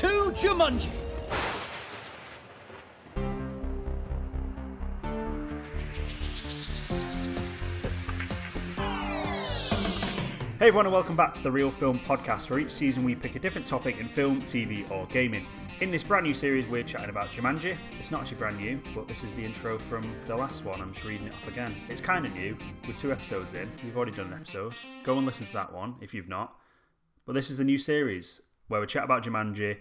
to Jumanji. Hey everyone, and welcome back to the Real Film Podcast, where each season we pick a different topic in film, TV, or gaming. In this brand new series, we're chatting about Jumanji. It's not actually brand new, but this is the intro from the last one. I'm just reading it off again. It's kind of new. We're two episodes in. We've already done an episode. Go and listen to that one if you've not. But this is the new series where we chat about Jumanji.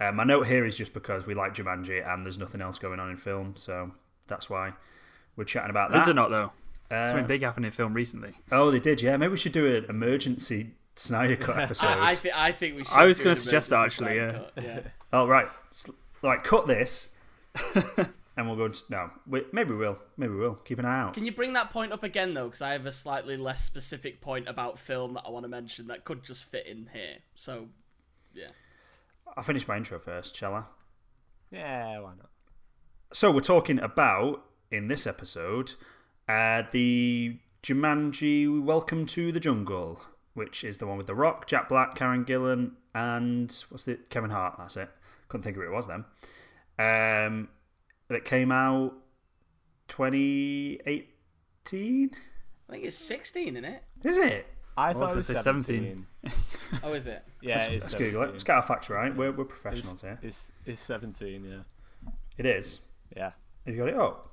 Uh, my note here is just because we like Jumanji and there's nothing else going on in film, so that's why we're chatting about that. Is it not though? Uh, Something big happened in film recently. Oh, they did, yeah. Maybe we should do an emergency Snyder Cut episode. I, I, th- I think we should. I was gonna suggest that, actually, Snyder cut, yeah. Oh right, S- right. Cut this, and we'll go. Into, no, we, maybe we will. Maybe we will. Keep an eye out. Can you bring that point up again though? Because I have a slightly less specific point about film that I want to mention that could just fit in here. So, yeah. I'll finish my intro first, shall I? Yeah, why not? So we're talking about in this episode uh, the Jumanji Welcome to the Jungle, which is the one with The Rock, Jack Black, Karen Gillan, and what's the Kevin Hart? That's it. Couldn't think of who it was then. Um, that came out 2018. I think it's 16, isn't it? Is it? I was thought it was 17. 17. Oh, is it? Yeah, it is Let's Google it. 17. Let's get our facts right. We're, we're It's, professionals here. it's, it's 17, yeah. It is. Yeah. Have you got it up?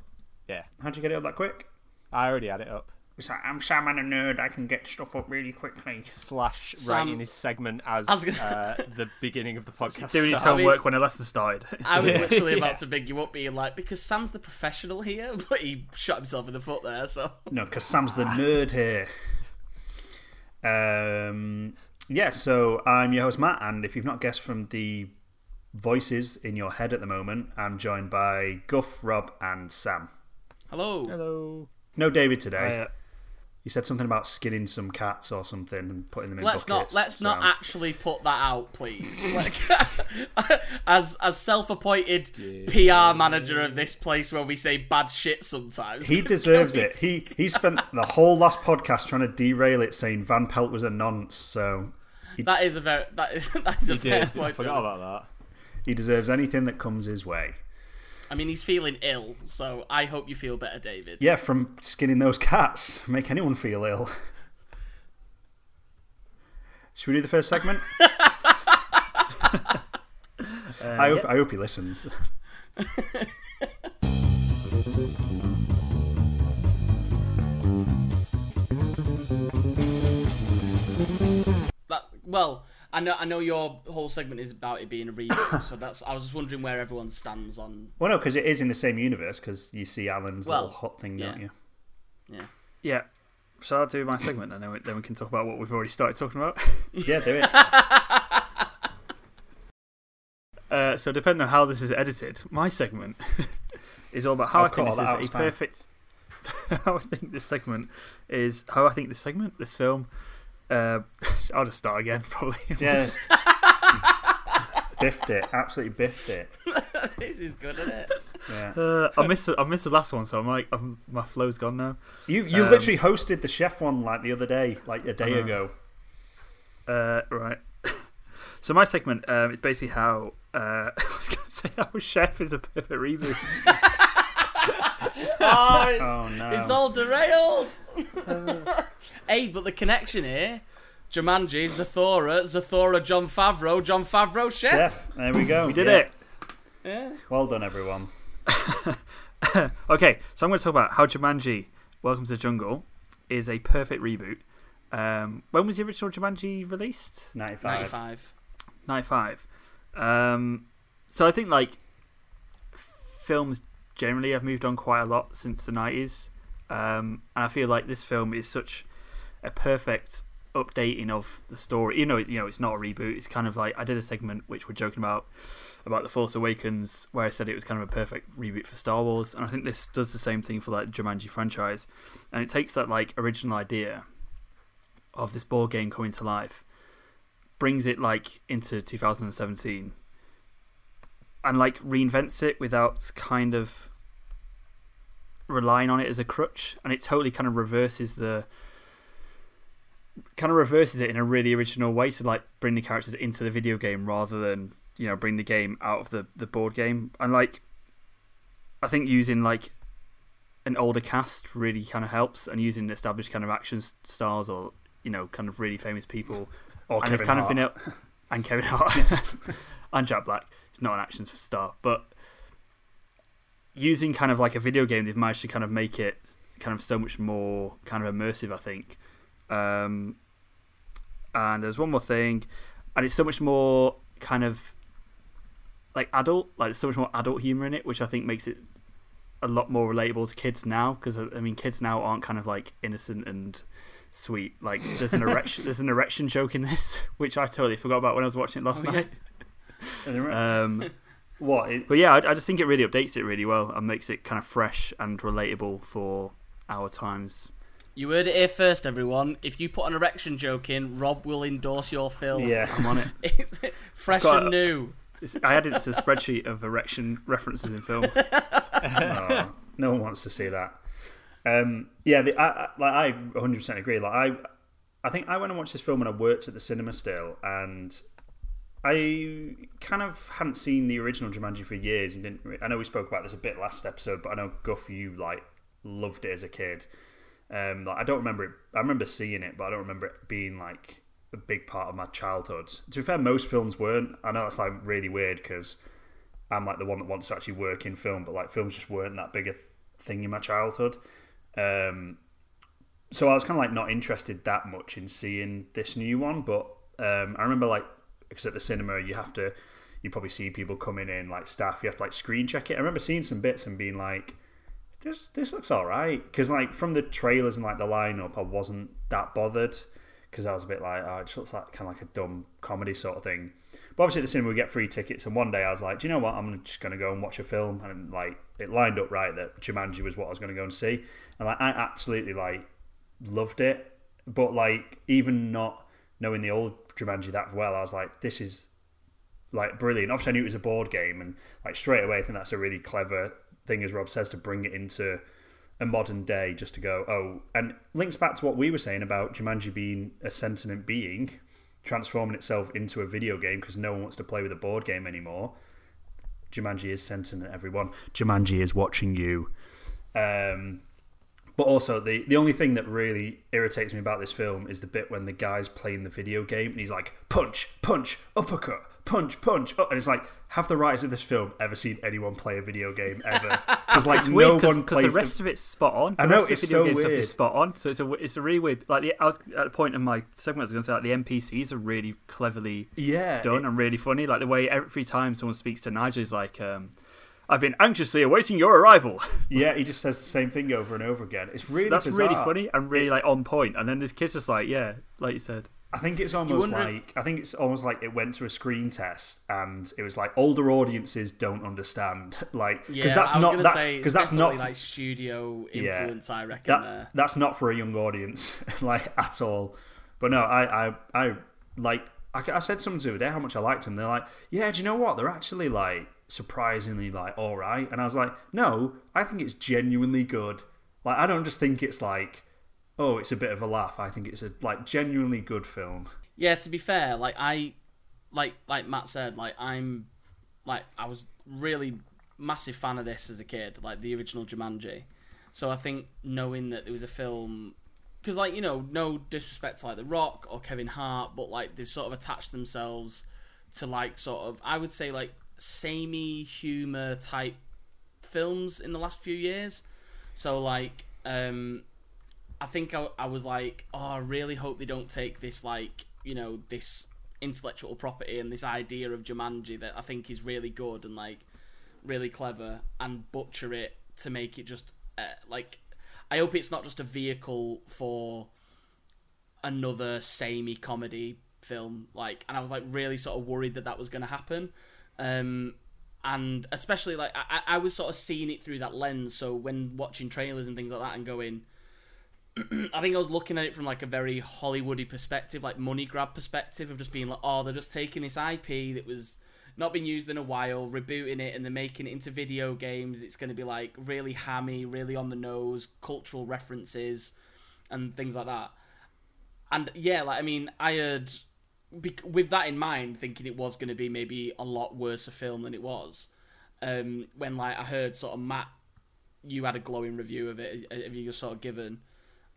Yeah. How'd you get it up that quick? I already had it up. It's like, I'm Sam and a nerd. I can get stuff up really quickly. Slash Sam- writing his segment as gonna- uh, the beginning of the podcast. Doing his started. mean- homework when Alessa started. I was Yeah. literally about to big you up, being like, because Sam's the professional here, but he shot himself in the foot there. So, No, because Sam's the nerd here. Um, yeah, so I'm your host, Matt, and if you've not guessed from the voices in your head at the moment, I'm joined by Guff, Rob, and Sam. hello. Hello. No David today. Uh, He said something about skinning some cats or something and putting them in Let's not buckets. let's not so- actually put that out, please. Like, as as self-appointed PR manager of this place, where we say bad shit sometimes. He deserves it. He he spent the whole last podcast trying to derail it, saying Van Pelt was a nonce. So That is a very that is that is a You fair did. Point. to forgot honest. about he deserves anything that comes his way. I mean, he's feeling ill, so I hope you feel better, David. Yeah, from skinning those cats, make anyone feel ill. Should we do the first segment? I, hope, I hope he listens. That well, I know I know your whole segment is about it being a reboot, so that's I was just wondering where everyone stands on. Well, no, because it is in the same universe, because you see Alan's Well, little hot thing, don't you? Yeah. yeah. So I'll do my segment and then we, then we can talk about what we've already started talking about. Yeah, do it. Uh, so depending on how this is edited, my segment is all about how I'll I think this all that is out, a fine. perfect. how I think this segment is how I think this segment, this film. Uh, I'll just start again, probably. Yeah. biffed it. Absolutely biffed it. this is good, isn't it? Yeah. Uh, I missed I missed the last one, so I'm like I'm, my flow's gone now. You you Um, literally hosted the chef one like the other day, like a day know. ago. Uh, right. so my segment um, is basically how uh, I was going to say how Chef is a perfect reboot. Oh, it's, Oh no. it's all derailed. Hey, but the connection here: Jumanji, Zathura, Zathura, Jon Favreau, Jon Favreau, chef. Chef. There we go. we did Yeah. it. Yeah. Well done, everyone. Okay, so I'm going to talk about how Jumanji: Welcome to the Jungle is a perfect reboot. Um, when was the original Jumanji released? 95. Ninety-five. 95. Um, so I think like films generally have moved on quite a lot since the 90s. Um, and I feel like this film is such a perfect updating of the story. You know, you know, it's not a reboot. It's kind of like I did a segment which we're joking about about the Force Awakens, where I said it was kind of a perfect reboot for Star Wars, and I think this does the same thing for like the Jumanji franchise, and it takes that like original idea of this board game coming to life, brings it like into 2017, and like reinvents it without kind of relying on it as a crutch, and it totally kind of reverses the kind of reverses it in a really original way to like bring the characters into the video game rather than you know bring the game out of the the board game and like I think using like an older cast really kind of helps and using established kind of action stars or you know kind of really famous people Or and Kevin kind Hart. of been and Kevin Hart and Jack Black. He's not an action star, but using kind of like a video game, they've managed to kind of make it kind of so much more kind of immersive. I think. Um, and there's one more thing, and it's so much more kind of like adult, like there's so much more adult humor in it, which I think makes it a lot more relatable to kids now. Because I mean, kids now aren't kind of like innocent and sweet. Like there's an erection, there's an erection joke in this, which I totally forgot about when I was watching it last Oh, night. Then- Um, what? It, but yeah, I, I just think it really updates it really well and makes it kind of fresh and relatable for our times. You heard it here first, everyone. If you put an erection joke in, Rob will endorse your film. yeah. I'm on it. It's fresh Got and a- new. It's, I added it to a spreadsheet of erection references in film. no, no one wants to see that. Um, yeah, the, I, I, like I 100% agree. Like I, I think I went and watched this film when I worked at the cinema still, and I kind of hadn't seen the original Jumanji for years. And didn't. re- I know we spoke about this a bit last episode, but I know Guff, you like loved it as a kid. Um, like I don't remember it. I remember seeing it, but I don't remember it being like a big part of my childhood. To be fair, most films weren't. I know that's like really weird because I'm like the one that wants to actually work in film, but like films just weren't that big a th- thing in my childhood. Um, so I was kind of like not interested that much in seeing this new one, but um, I remember like because at the cinema you have to, you probably see people coming in like staff. You have to like screen check it. I remember seeing some bits and being like, this this looks all right because like from the trailers and like the lineup, I wasn't that bothered because I was a bit like, oh, it just looks like kind of like a dumb comedy sort of thing. But obviously at the cinema we get free tickets, and one day I was like, do you know what? I'm just gonna go and watch a film, and like it lined up right that Jumanji was what I was gonna go and see, and like I absolutely like loved it. But like even not knowing the old Jumanji that well, I was like, this is like brilliant. Obviously, I knew it was a board game, and like straight away, I think that's a really clever thing, as Rob says, to bring it into a modern day, just to go, oh, and links back to what we were saying about Jumanji being a sentient being, transforming itself into a video game because no one wants to play with a board game anymore. Jumanji is sentient, everyone. Jumanji is watching you. Um, but also, the, the only thing that really irritates me about this film is the bit when the guy's playing the video game and he's like, punch, punch, uppercut, punch, punch. Oh, and it's like, have the writers of this film ever seen anyone play a video game ever? Because like It's no weird one because plays the rest of it's spot on. The I know, rest of it's video so game stuff weird. is spot on. So it's a it's a really weird. Like the, I was at the point in my segment, I was going to say like the NPCs are really cleverly yeah, done and really funny. Like the way every time someone speaks to Nigel is like, um, "I've been anxiously awaiting your arrival." yeah, he just says the same thing over and over again. It's really That's bizarre. really funny and really like on point. And then this kid's just like, "Yeah, like you said." I think it's almost like I think it's almost like it went to a screen test and it was like older audiences don't understand like because Yeah, that's I was not that say because that's not like studio Yeah. influence. I reckon that there. that's not for a young audience like at all. But no, I I I like I, I said something to the other day how much I liked them. They're like, yeah, do you know what? They're actually like surprisingly like all right. And I was like, no, I think it's genuinely good. Like I don't just think it's like, oh, it's a bit of a laugh. I think it's a like genuinely good film. Yeah, to be fair, like I, like like Matt said, like I'm, like I was really massive fan of this as a kid, like the original Jumanji. So I think knowing that there was a film, because like you know, no disrespect to like The Rock or Kevin Hart, but like they've sort of attached themselves to like sort of I would say like samey humor type films in the last few years. So like, um, I think I, I was like, oh, I really hope they don't take this like you know this intellectual property and this idea of Jumanji that I think is really good and like really clever and butcher it to make it just uh, like I hope it's not just a vehicle for another samey comedy film like and I was like really sort of worried that that was going to happen. Um and especially like I, I I was sort of seeing it through that lens so when watching trailers and things like that and going I think I was looking at it from like a very Hollywoody perspective, like money grab perspective of just being like, oh, they're just taking this IP that was not been used in a while, rebooting it, and they're making it into video games. It's going to be like really hammy, really on the nose, cultural references, and things like that. And yeah, like I mean, I bec- with that in mind, thinking it was going to be maybe a lot worse a film than it was. Um, when like I heard sort of Matt, you had a glowing review of it. Have you sort of given?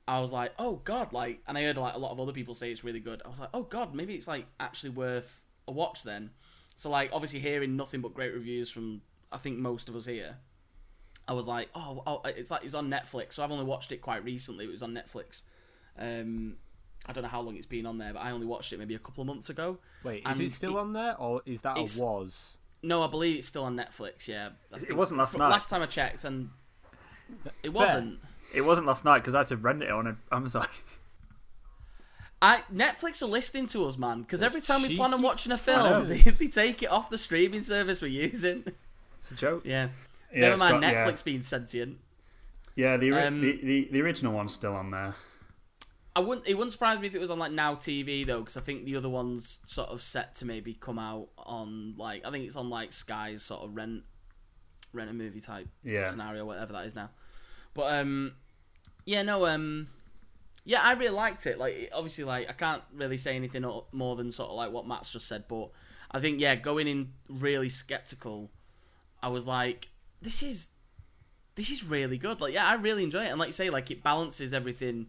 I was like, oh god, like, and I heard like a lot of other people say it's really good. I was like, oh god, maybe it's like actually worth a watch then. So like, obviously hearing nothing but great reviews from I think most of us here, I was like, oh, oh it's like it's on Netflix. So I've only watched it quite recently. It was on Netflix. Um, I don't know how long it's been on there, but I only watched it maybe a couple of months ago. Wait, is it still it- on there, or is that a was? No, I believe it's still on Netflix. Yeah, It wasn't last night. Last time I checked, and it wasn't. It wasn't last night because I had to rent it on Amazon. I Netflix are listening to us, man. Because every time we plan on watching a film, they, they take it off the streaming service we're using. it's a joke. Yeah. Yeah, Never mind got- yeah. Netflix being sentient. Yeah, the, ori- Um, the, the the original one's still on there. I wouldn't. It wouldn't surprise me if it was on like Now TV though, because I think the other one's sort of set to maybe come out on like I think it's on like Sky's sort of rent rent a movie type Yeah. scenario, whatever that is now. But um, yeah, no, um, yeah, I really liked it. Like, obviously, like I can't really say anything more than sort of like what Matt's just said, but I think yeah, going in really skeptical, I was like, this is this is really good. Like, yeah, I really enjoy it, and like you say, like it balances everything,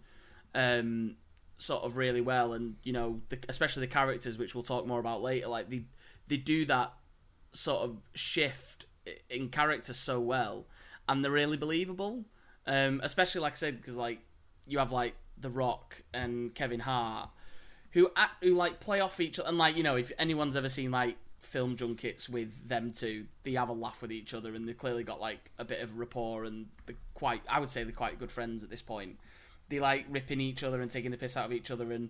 um, sort of really well, and you know, the, especially the characters, which we'll talk more about later. Like they they do that sort of shift in character so well, and they're really believable. Um, especially like I said, because like you have like The Rock and Kevin Hart, who act, who like play off each other, and like you know, if anyone's ever seen like film junkets with them two, they have a laugh with each other, and they've clearly got like a bit of rapport, and they're quite, I would say they're quite good friends at this point. They like ripping each other and taking the piss out of each other, and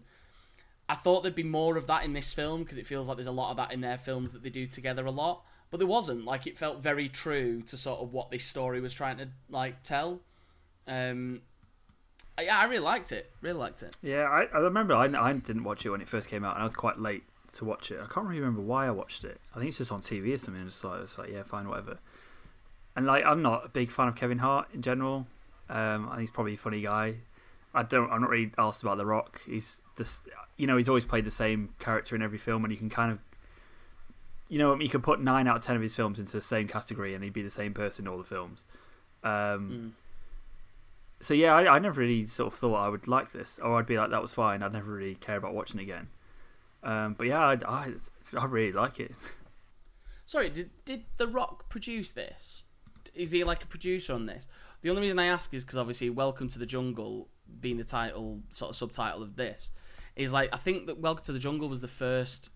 I thought there'd be more of that in this film because it feels like there's a lot of that in their films that they do together a lot. But there wasn't. Like it felt very true to sort of what this story was trying to like tell. Um, I, yeah, I really liked it. Really liked it. Yeah, I, I remember I, I didn't watch it when it first came out, and I was quite late to watch it. I can't really remember why I watched it. I think it's just on TV or something. Just like it's like yeah, fine, whatever. And like I'm not a big fan of Kevin Hart in general. Um, I think he's probably a funny guy. I don't. I'm not really asked about The Rock. He's just you know he's always played the same character in every film, and you can kind of you know you can put nine out of ten of his films into the same category, and he'd be the same person in all the films. Um, Mm. So yeah, I, I never really sort of thought I would like this, or I'd be like that was fine. I'd never really care about watching it again. Um, but yeah, I, I, I really like it. Sorry, did did The Rock produce this? Is he like a producer on this? The only reason I ask is because obviously "Welcome to the Jungle" being the title, sort of subtitle of this, is like I think that "Welcome to the Jungle" was the first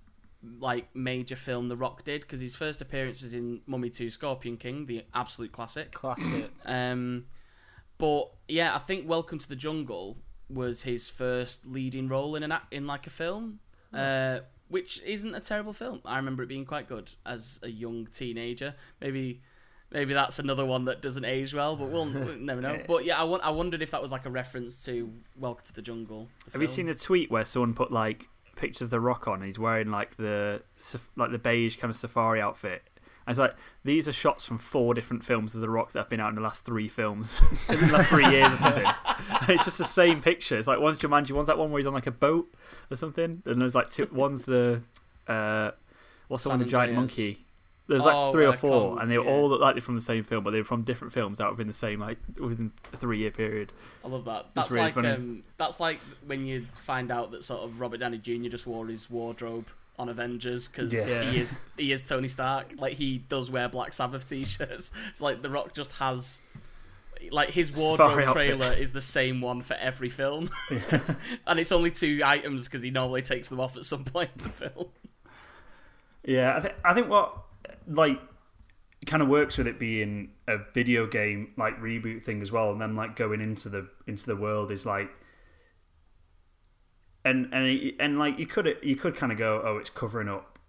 like major film The Rock did because his first appearance was in Mummy Two: Scorpion King, the absolute classic. Classic. Um, but yeah, I think Welcome to the Jungle was his first leading role in an in like a film, uh, which isn't a terrible film. I remember it being quite good as a young teenager. Maybe. Maybe that's another one that doesn't age well, but we'll, we'll never know. But yeah, I, won- I wondered if that was like a reference to Welcome to the Jungle. the Have you seen a tweet where someone put like pictures of the Rock on? He's wearing like the like the beige kind of safari outfit. And was like these are shots from four different films of the Rock that have been out in the last three films, in the last three years or something. And it's just the same picture. It's like one's Jumanji, one's that one where he's on like a boat or something, and there's like two. One's the uh, what's the one San the giant Andreas. monkey. There's like Oh, three or four, and they yeah. all like they're from the same film, but they were from different films out within the same like within a three year period. I love that. That's That's, really like funny. um, that's like when you find out that sort of Robert Downey Jr. just wore his wardrobe on Avengers because Yeah. he is he is Tony Stark. Like he does wear Black Sabbath t-shirts. It's like The Rock just has like his Safari wardrobe outfit. trailer is the same one for every film, and it's only two items because he normally takes them off at some point in the film. Yeah, I think I think what like kind of works with it being a video game like reboot thing as well, and then like going into the into the world is like, and and and like you could you could kind of go, oh, it's covering up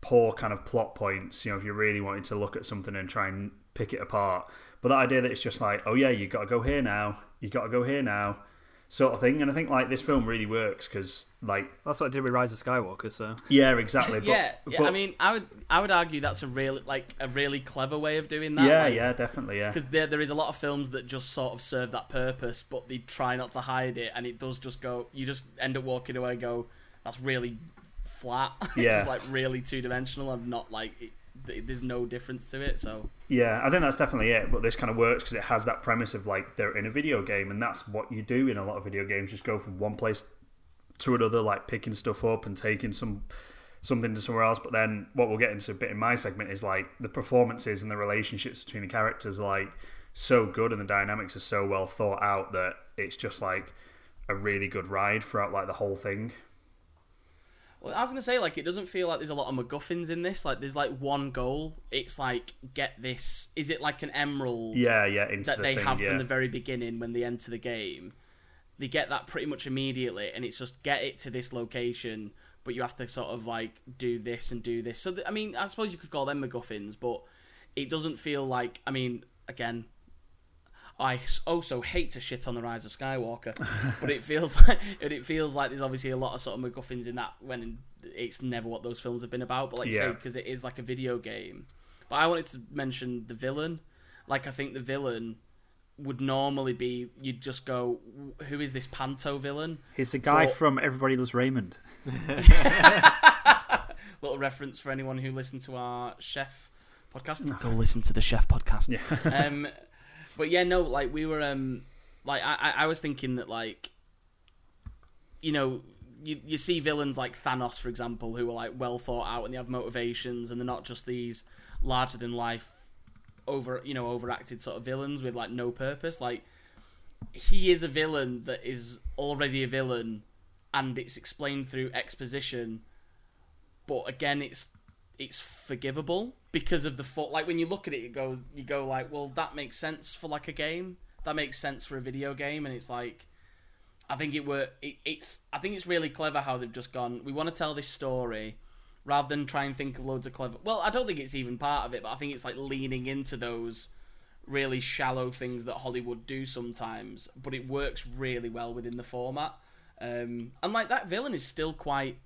poor kind of plot points. You know, if you're really wanting to look at something and try and pick it apart, but that idea that it's just like, oh yeah, you got to go here now, you got to go here now, sort of thing. And I think like this film really works because like That's what I did with Rise of Skywalker. So yeah, exactly. But, yeah, yeah. but- I mean, I would I would argue that's a really like a really clever way of doing that. yeah, like, yeah, definitely, yeah. because there there is a lot of films that just sort of serve that purpose, but they try not to hide it, and it does just go. You just end up walking away, and go, that's really flat. it's Yeah. just like really two dimensional and not like it, th- there's no difference to it. So Yeah, I think that's definitely it. But this kind of works because it has that premise of like they're in a video game, and that's what you do in a lot of video games. Just go from one place to another, like picking stuff up and taking some something to somewhere else. But then what we'll get into a bit in my segment is like the performances and the relationships between the characters, like so good, and the dynamics are so well thought out that it's just like a really good ride throughout like the whole thing. Well, I was gonna say like it doesn't feel like there's a lot of MacGuffins in this. Like there's like one goal. It's like get this. Is it like an emerald Yeah, yeah, into that the they thing, have yeah. from the very beginning when they enter the game? They get that pretty much immediately, and it's just get it to this location. But you have to sort of like do this and do this. So th- I mean, I suppose you could call them MacGuffins, but it doesn't feel like. I mean, again, I s- also hate to shit on the Rise of Skywalker, but it feels like it feels like there's obviously a lot of sort of MacGuffins in that when it's never what those films have been about. But like you say, because it is like a video game. But I wanted to mention the villain. Like I think the villain would normally be you'd just go, who is this Panto villain? He's the guy Well- from Everybody Loves Raymond. Little reference for anyone who listened to our chef podcast. Go listen to the chef podcast. Yeah. um, but yeah, no, like we were, um, like I, I- was thinking that like, you know, you you see villains like Thanos, for example, who are like well thought out and they have motivations, and they're not just these larger than life, over you know overacted sort of villains with like no purpose. Like he is a villain that is already a villain, and it's explained through exposition. But again, it's it's forgivable because of the foot. Like when you look at it, you go you go like, well, that makes sense for like a game. That makes sense for a video game, and it's like, I think it were it, it's I think it's really clever how they've just gone. We want to tell this story rather than try and think of loads of clever. Well, I don't think it's even part of it, but I think it's like leaning into those really shallow things that Hollywood do sometimes, but it works really well within the format. Um, and like that villain is still quite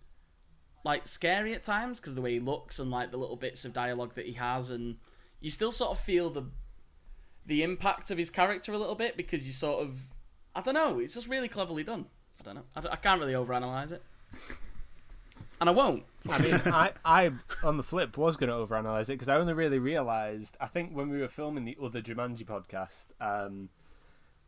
like scary at times because the way he looks and like the little bits of dialogue that he has, and you still sort of feel the the impact of his character a little bit because you sort of I don't know, it's just really cleverly done. I don't know, I, don't- I can't really overanalyze it, and I won't. I mean, I, I on the flip was going to overanalyze it because I only really realised I think when we were filming the other Jumanji podcast um,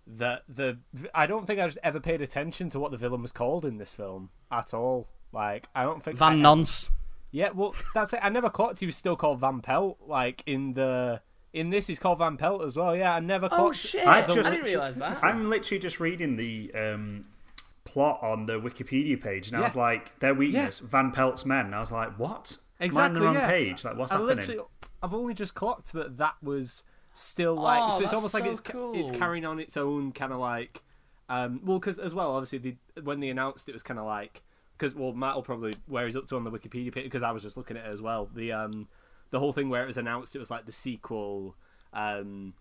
that the I don't think I just ever paid attention to what the villain was called in this film at all. Like I don't think Van I- Nonce. Yeah, well, that's it. I never clocked he was still called Van Pelt. Like in the in this, he's called Van Pelt as well. Yeah, I never clocked. Oh shit! I I, just- didn't realize that. I'm literally just reading the um, plot on the Wikipedia page, and I was like, their weakness, Van Pelt's men. And I was like, what? Am I in Exactly. the wrong yeah. page? Like, what's I happening? literally, I've only just clocked that that was still like. Oh, so it's that's almost like so it's cool. it's carrying on its own kind of like. Um, well, because as well, obviously, the, when they announced it was kind of like because well, Matt will probably where he's up to on the Wikipedia page because I was just looking at it as well. The um, the whole thing where it was announced, it was like the sequel um,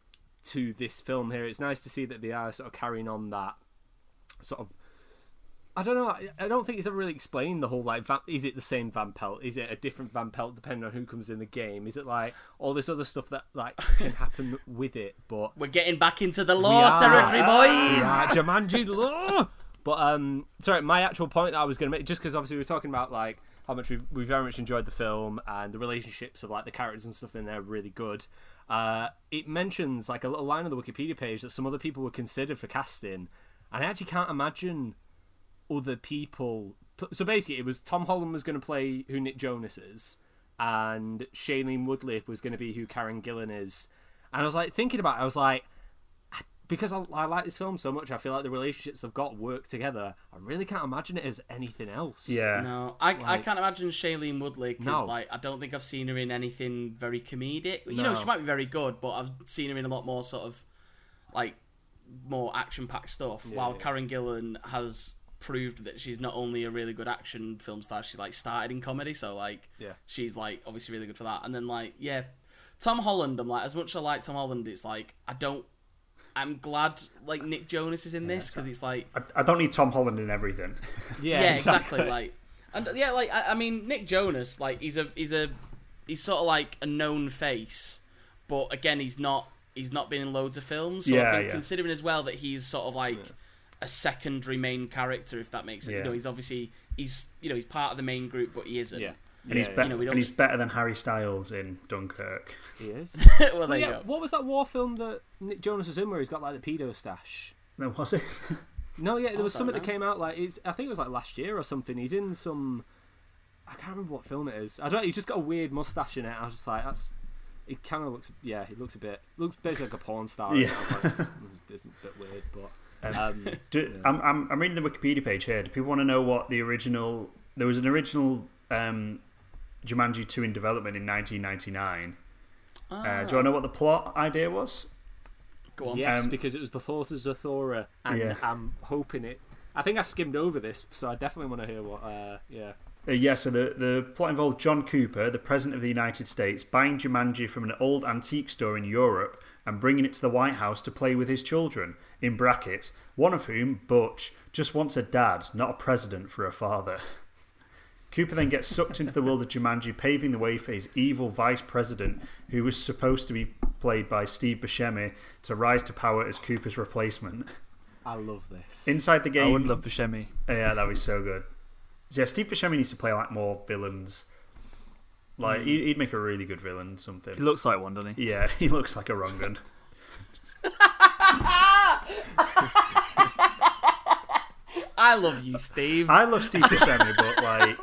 to this film here. It's nice to see that they are sort of carrying on that sort of. I don't know. I- I don't think it's ever really explained the whole like. Van, is it the same Van Pelt? Is it a different Van Pelt depending on who comes in the game? Is it like all this other stuff that like can happen with it? But We're getting back into the lore territory, boys. Jumanji lore. But um, sorry, my actual point that I was going to make, just because obviously we were talking about like how much we we very much enjoyed the film and the relationships of like the characters and stuff in there really good. Uh, it mentions like a little line on the Wikipedia page that some other people were considered for casting, and I actually can't imagine other people. So basically, it was Tom Holland was going to play who Nick Jonas is, and Shailene Woodley was going to be who Karen Gillan is. And I was like thinking about, it, I was like, because I, I like this film so much, I feel like the relationships I've got work together. I really can't imagine it as anything else. Yeah. No, I, I can't imagine Shailene Woodley because No. like I don't think I've seen her in anything very comedic. You know, she might be very good, but I've seen her in a lot more sort of like more action-packed stuff. while yeah. Karen Gillan has proved that she's not only a really good action film star, she like started in comedy, so like Yeah. she's like obviously really good for that. And then like yeah, Tom Holland. I'm like as much as I like Tom Holland, it's like I don't. I'm glad like Nick Jonas is in this because it's like I, I don't need Tom Holland in everything. Yeah, yeah, exactly. like, and yeah, like I, I mean, Nick Jonas, like he's a he's a he's sort of like a known face, but again, he's not he's not been in loads of films. So Yeah, I think yeah. considering as well that he's sort of like a secondary main character, if that makes sense. You know, he's obviously he's you know he's part of the main group, but he isn't. Yeah. And he's Yeah, better. You know, we and don't he's better than Harry Styles in Dunkirk. He is. well, there Well, you yeah, go. what was that war film that Nick Jonas was in where he's got like the pedo stash? No, was it? No, yeah, there I was don't something that came out like it's, I think it was like last year or something. He's in some, I can't remember what film it is. I don't. He's just got a weird mustache in it. I was just like, that's. It kind of looks, yeah, he looks a bit, looks basically like a porn star. Yeah. Yeah, I like, it's, it's a bit weird, but um, Do, I'm, I'm, I'm reading the Wikipedia page here. Do people want to know what the original? There was an original um, Jumanji 2 in development in 1999. Uh, do you want to know what the plot idea was? Go on. yes, Um, because it was before the Zathura, and Yeah. I'm hoping it. I think I skimmed over this, so I definitely want to hear what. Uh, yeah, Uh, yeah, so the, the plot involved John Cooper, the President of the United States, buying Jumanji from an old antique store in Europe and bringing it to the White House to play with his children, in brackets, one of whom, Butch, just wants a dad, not a president for a father. Cooper then gets sucked into the world of Jumanji, paving the way for his evil vice president, who was supposed to be played by Steve Buscemi, to rise to power as Cooper's replacement. I love this. Inside the game, I would love Buscemi. yeah, that was so good. Yeah, Steve Buscemi needs to play like more villains. Like he- hmm. he'd make a really good villain. Something. He looks like one, doesn't he? Yeah, he looks like a wrong gun. I love you, Steve. I love Steve Buscemi, but like,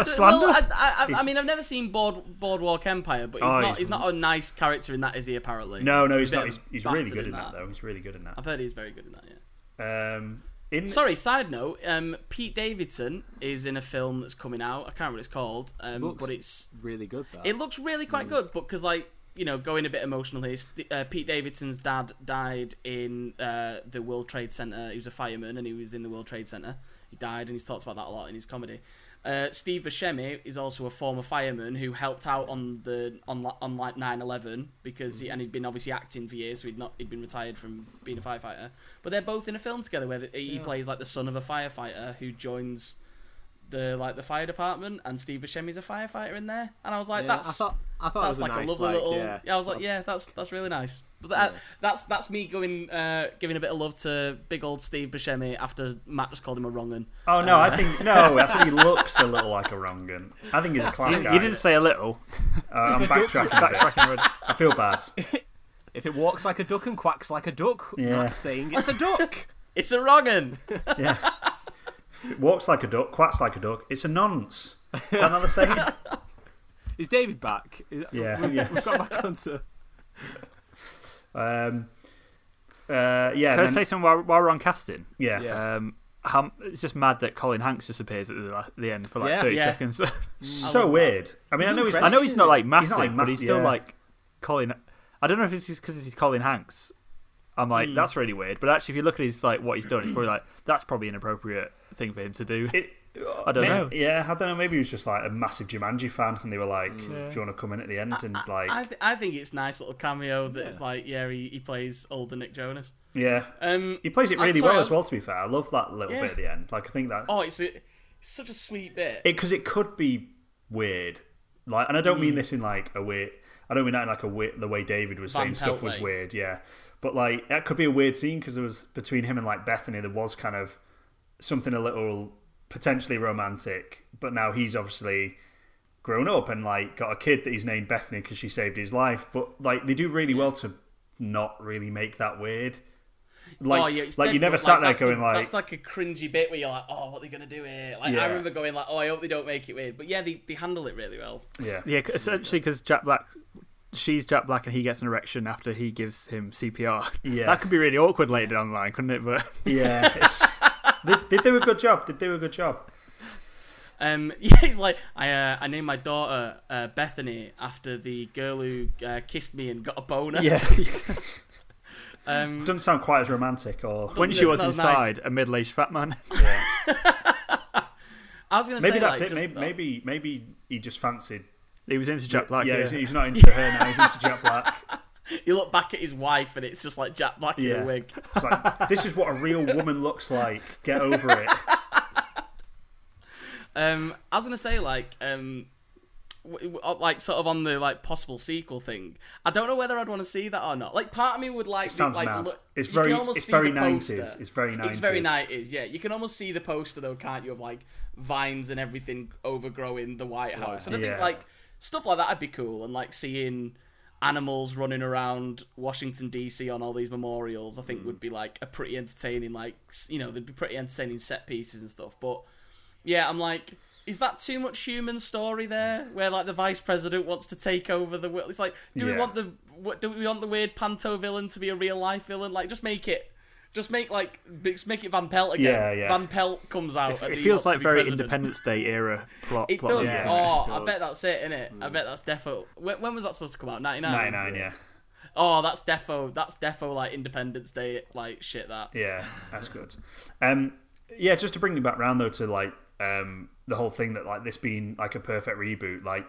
Is that slander? Well, I, I, I, I mean, I've never seen Board, Boardwalk Empire, but he's Oh, not. he's- He's, not a nice character in that, is he? Apparently. no, no, a he's not. He's, a he's really good in that, though. He's really good in that. I've heard he's very good in that. Yeah. Um, in Sorry, side note. Um, Pete Davidson is in a film that's coming out. I can't remember what it's called. Um, Looks- but it's really good. That. it looks really quite good. But because like you know, going a bit emotional here, uh, Pete Davidson's dad died in uh, the World Trade Center. He was a fireman and he was in the World Trade Center. He died, and he's talked about that a lot in his comedy. Uh, Steve Buscemi is also a former fireman who helped out on the on on like 9/11 because he, and he'd been obviously acting for years, so he'd not he'd been retired from being a firefighter. But they're both in a film together where he Yeah. plays like the son of a firefighter who joins the like the fire department, and Steve Buscemi's a firefighter in there. And I was like, Yeah, that's I thought, I thought it that's was like a, nice, a lovely like, little. Yeah, Yeah, I was sort like, yeah, that's that's really nice. But that, Yeah. that's that's me going, uh, giving a bit of love to big old Steve Buscemi after Matt just called him a wrong un. oh no, I think no. I think he looks a little like a wrong gun. I think he's a class You, guy. you didn't say a little. Uh, I'm backtracking. a bit. Backtracking. I feel bad. If it walks like a duck and quacks like a duck, Yeah. that's saying it's a duck. It's a wrong un. Yeah. It walks like a duck, quacks like a duck. It's a nonce. Is that not the saying? Is David back? Is- Yeah, we've, yes. we've got back onto. Um, uh, yeah, Can I then- say something while, while we're on casting? yeah. Yeah. Um, how, it's just mad that Colin Hanks disappears at the, the end for like Yeah. 30 Yeah. seconds. So weird. I mean, I know he's. I know he's not like massive, He's not, like, but he's still yeah. like Colin. I don't know if it's just because he's Colin Hanks. I'm like, Hmm. that's really weird. But actually, if you look at his like what he's done, it's probably like that's probably an appropriate thing for him to do. It, I don't may- know. Yeah, I don't know. Maybe he was just like a massive Jumanji fan, and they were like, Yeah. "Do you want to come in at the end?" And like, I, th- I think it's a nice little cameo that it's like, yeah, he, he plays older Nick Jonas. yeah, Um, he plays it really sorry, well I as well. To be fair, I love that little Yeah. bit at the end. Like, I think that oh, it's, a, it's such a sweet bit. because it, could be weird. Like, and I don't Mm. mean this in like a weird. I don't mean that in like a weird, the way David was Van saying stuff Pelt was weird. Yeah, but like that could be a weird scene because there was between him and like Bethany, there was kind of something a little potentially romantic. But now he's obviously grown up and like got a kid that he's named Bethany because she saved his life. But like they do really well to not really make that weird. Like, oh, yeah, it's like you never but, sat there that's the- going like, that's like a cringy bit where you're like, oh, what are they gonna do here? Like Yeah. I remember going like, oh, I hope they don't make it weird. But yeah, they, they handle it really well. yeah, yeah. essentially because Jack Black, she's Jack Black, and he gets an erection after he gives him CPR. Yeah. that could be really awkward later down the line, couldn't it? But yeah. It's, they, they do a good job. They do a good job. Um, yeah, it's like I uh, I named my daughter uh, Bethany after the girl who uh, kissed me and got a boner. Yeah, Um, doesn't sound quite as romantic or when she was not inside, a middle-aged fat man. Yeah. I was gonna maybe say that's like, it. just- Maybe, maybe maybe he just fancied. He was into Jack Black. yeah, Yeah, He's, he's not into her now. He's into Jack Black. you look back at his wife and it's just like Jack Black in a wig. It's like this is what a real woman looks like. Get over it. Um, I was gonna say like um, w- w- like sort of on the like possible sequel thing. I don't know whether I'd want to see that or not. Like part of me would like It sounds like mad. look- It's very- almost it's very 90s. It's very It's very 90s. Yeah, you can almost see the poster though, can't you? Of like vines and everything overgrowing the White House, and I think like stuff like that'd be cool, and like seeing animals running around Washington DC on all these memorials, I think hmm. would be like a pretty entertaining like you know they'd be pretty entertaining set pieces and stuff. But yeah, I'm like, is that too much human story there? Where like the vice president wants to take over the world? It's like, do we want the what? Do we want the weird panto villain to be a real life villain? Like, just make it. Just make like just make it Van Pelt again. Yeah, yeah. Van Pelt comes out. and It he feels like very president. Independence Day era plot. It plot does. doesn't it? Oh, I bet does. that's it, innit? I bet that's defo. When, when was that supposed to come out? Ninety nine. 99, yeah. Oh, that's defo. That's defo like Independence Day like shit. That. Yeah, that's good. Um, yeah, just to bring you back round though to like um, the whole thing that like this being like a perfect reboot. Like,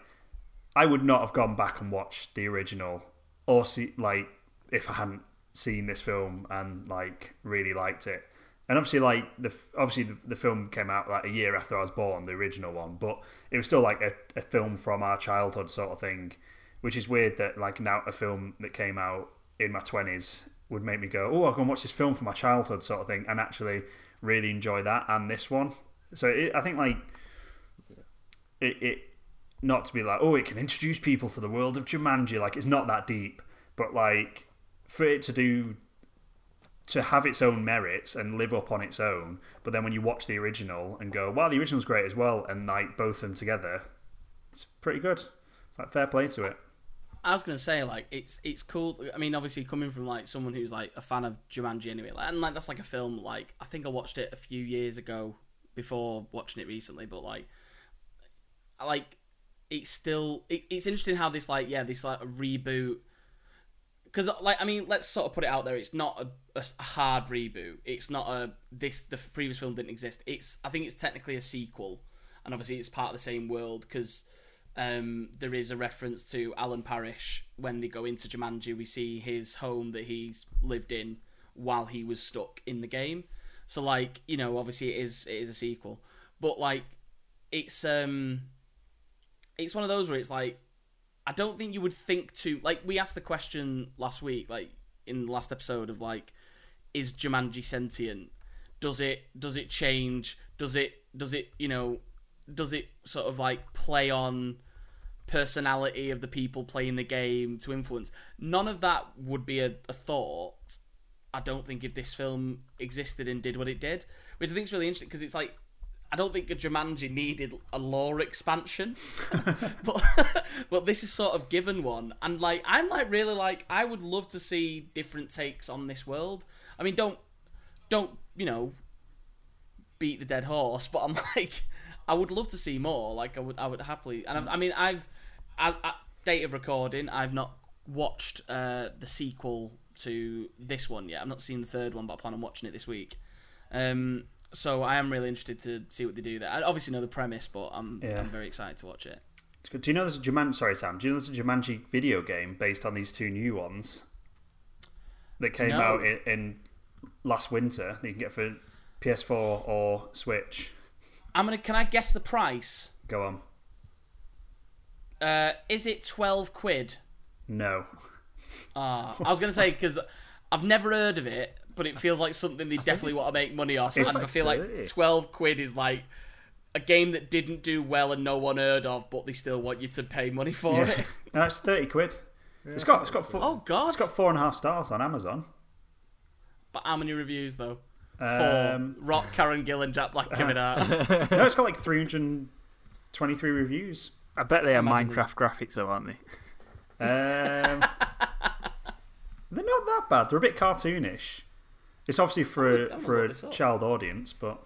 I would not have gone back and watched the original or see like if I hadn't seen this film and like really liked it. And obviously, like the obviously the, the film came out like a year after I was born, the original one, but it was still like a, a film from our childhood sort of thing, which is weird that like now a film that came out in my twenties would make me go, oh, I'll go watch this film from my childhood sort of thing, and actually really enjoy that and this one. So it, I think like it, it not to be like, oh, it can introduce people to the world of Jumanji. Like it's not that deep, but like for it to do to have its own merits and live up on its own. But then when you watch the original and go, wow, the original's great as well, and like both them together, it's pretty good. It's like fair play to it. I was gonna say like it's it's cool. I mean, obviously coming from like someone who's like a fan of Jumanji anyway, like, and like that's like a film. Like I think I watched it a few years ago before watching it recently, but like, like it's still it, it's interesting how this like yeah this like reboot because like I mean let's sort of put it out there. It's not a, a hard reboot. It's not a this the previous film didn't exist. It's I think it's technically a sequel, and obviously it's part of the same world because um, there is a reference to Alan Parrish when they go into Jumanji. We see his home that he's lived in while he was stuck in the game. So like you know, obviously it is it is a sequel, but like it's um it's one of those where it's like I don't think you would think to like we asked the question last week, like in the last episode of like, is Jumanji sentient? Does it does it change? Does it does it you know does it sort of like play on personality of the people playing the game to influence? None of that would be a, a thought. I don't think if this film existed and did what it did, which I think is really interesting because it's like I don't think a Jumanji needed a lore expansion, but but this is sort of given one, and like I'm like really like I would love to see different takes on this world. I mean, don't don't you know beat the dead horse, but I'm like I would love to see more. Like I would I would happily, and I, I mean I've at, at date of recording I've not watched uh, the sequel to this one yet. I've not seen the third one, but I plan on watching it this week. Um, so I am really interested to see what they do there. I obviously know the premise, but I'm Yeah. I'm very excited to watch it. It's good. Do you know there's a Jumanji? Sorry, Sam. Do you know there's a Jumanji video game based on these two new ones that came No. out in, in last winter that you can get for PS4 or Switch? I'm gonna. Can I guess the price? Go on. Uh, is it twelve quid? No. Ah, I was gonna say because I've never heard of it, but it feels like something they definitely want to make money off. And It's I like feel like twelve quid is like a game that didn't do well and no one heard of, but they still want you to pay money for Yeah. it. no, it's thirty quid. it's got it's got four, Oh God! it's got four and a half stars on Amazon. But how many reviews though? Four. Um, Rock, Karen Gill, and Jack Black give it out. no, it's got like three hundred and twenty-three reviews. I bet they are Imagine Minecraft graphics, though, aren't they? Um, they're not that bad. They're a bit cartoonish. It's obviously for I'm a, gonna for a child audience, but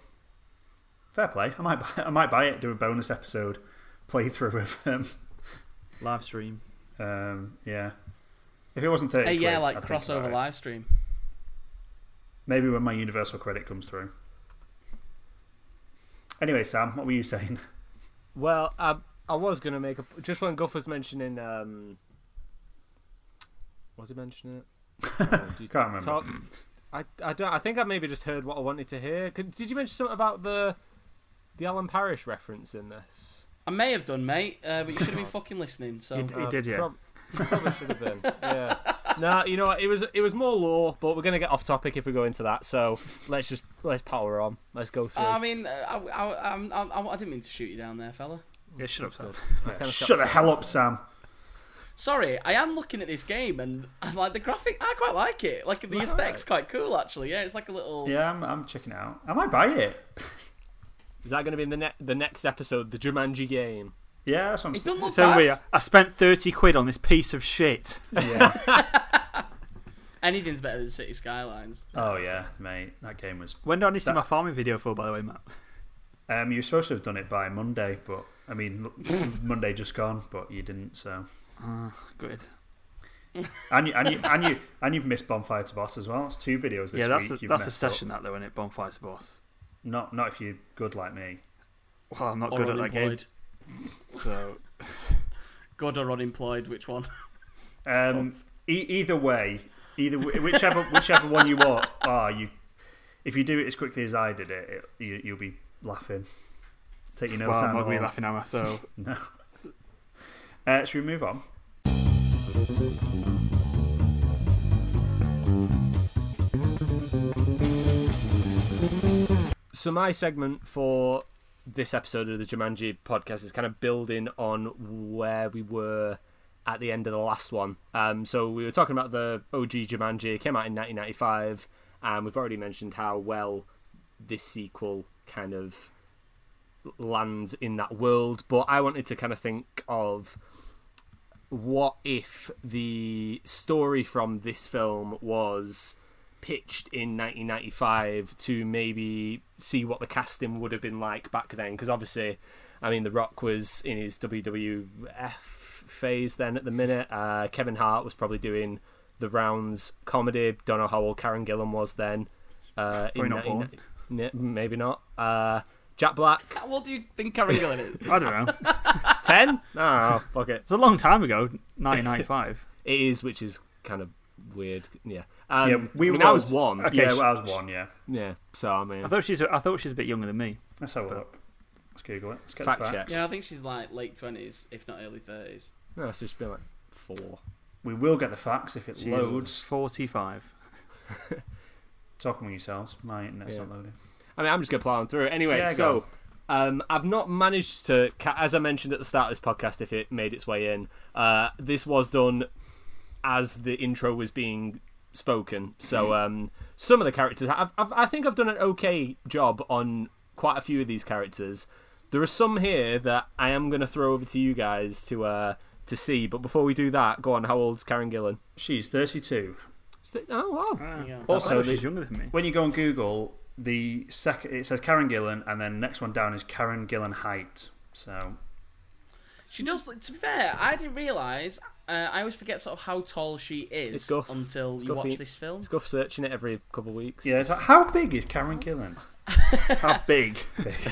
fair play. I might buy, I might buy it. Do a bonus episode playthrough of them. Live stream. Um, yeah. If it wasn't thirty, hey, yeah, quid, like I'd crossover about live stream. Maybe when my universal credit comes through. Anyway, Sam, what were you saying? Well, I, I was going to make a. Just when Guff was mentioning. Um, was he mentioning it? Oh, Can't remember. talk- I, I, don't, I think I maybe just heard what I wanted to hear. Did you mention something about the the Alan Parrish reference in this? I may have done, mate, uh, but you should have been fucking listening. So You d- He did, yeah. Prob- probably should have been. Yeah. nah, you know what? It was it was more lore, but we're gonna get off topic if we go into that. So let's just let's power on. Let's go through. I mean, uh, I, I, I'm- I, I, I didn't mean to shoot you down there, fella. Yeah, shut up, Sam. Kinda Shut the hell up, Sam. Sorry, I am looking at this game and I like the graphic. I quite like it. Like the aesthetic's quite cool, actually. Yeah, it's like a little. Yeah, I'm, I'm checking it out. I might buy it. Is that gonna be in the ne- the next episode, the Jumanji game? Yeah, that's what I'm It saying. doesn't look So bad. we, I spent 30 quid on this piece of shit. Anything's better than City Skylines. Oh yeah, mate, that game was. When do I need to see That- my farming video for, by the way, Matt? Um, you were supposed to have done it by Monday, but I mean, Monday just gone, but you didn't. So, Good. and you and you and you and you've missed Bonfire to Boss as well. That's two videos this yeah, that's week. a, that's a messed up. session, that, though, isn't it? Bonfire to Boss. Not not if you're good like me. Well, I'm not Or good at that game. unemployed. So, Good or unemployed, which one? Um, e- either way, either wh- whichever whichever one you are, are you. If you do it as quickly as I did it, it you, you'll be laughing. Take your notes well, out. I'm not and going to be laughing. Am I? So, No. Uh, should we move on? So my segment for this episode of the Jumanji podcast is kind of building on where we were at the end of the last one. Um, so we were talking about the OG Jumanji it came out in 1995, and we've already mentioned how well this sequel kind of lands in that world. But I wanted to kind of think of what if the story from this film was pitched in 1995 to maybe see what the casting would have been like back then? Because obviously I mean The Rock was in his WWF phase then at the minute. Uh, Kevin Hart was probably doing the rounds comedy. Don't know how old Karen Gillan was then uh, Probably not 19 N- maybe not. Uh, Jack Black. How old do you think Karen Gillan is? I don't know. 10 no fuck it It's a long time ago, 1995. it is which is kind of weird yeah um, yeah, we I mean were. I was one Okay, yeah, sh- well, I was one. Yeah. yeah so I mean I thought she's. I thought she's a bit younger than me. Let's have a look. Let's Google it. Let's get Fact the facts. check. yeah, I think she's like late 20s, if not early 30s. no it's just been like four We will get the facts if it She's loads. 45. Talking among yourselves. My internet's Yeah. not loading. I mean, I'm just gonna plow on through it anyway. Yeah, so, go um, I've not managed to, as I mentioned at the start of this podcast, if it made its way in, uh, this was done as the intro was being spoken. So, um, some of the characters, I've, I've, I think I've done an okay job on quite a few of these characters. There are some here that I am gonna throw over to you guys to uh, to see. But before we do that, go on. How old's Karen Gillan? She's 32. Oh wow. Yeah. Also, I thought the- she's younger than me. when you go on Google, the second it says Karen Gillan, and then next one down is Karen Gillan height. So She does. To be fair, I didn't realise. Uh, I always forget sort of how tall she is until It's you watch Guffy. this film. Let's go for searching it every couple of weeks. yeah, it's like, how big is Karen Gillan? How big?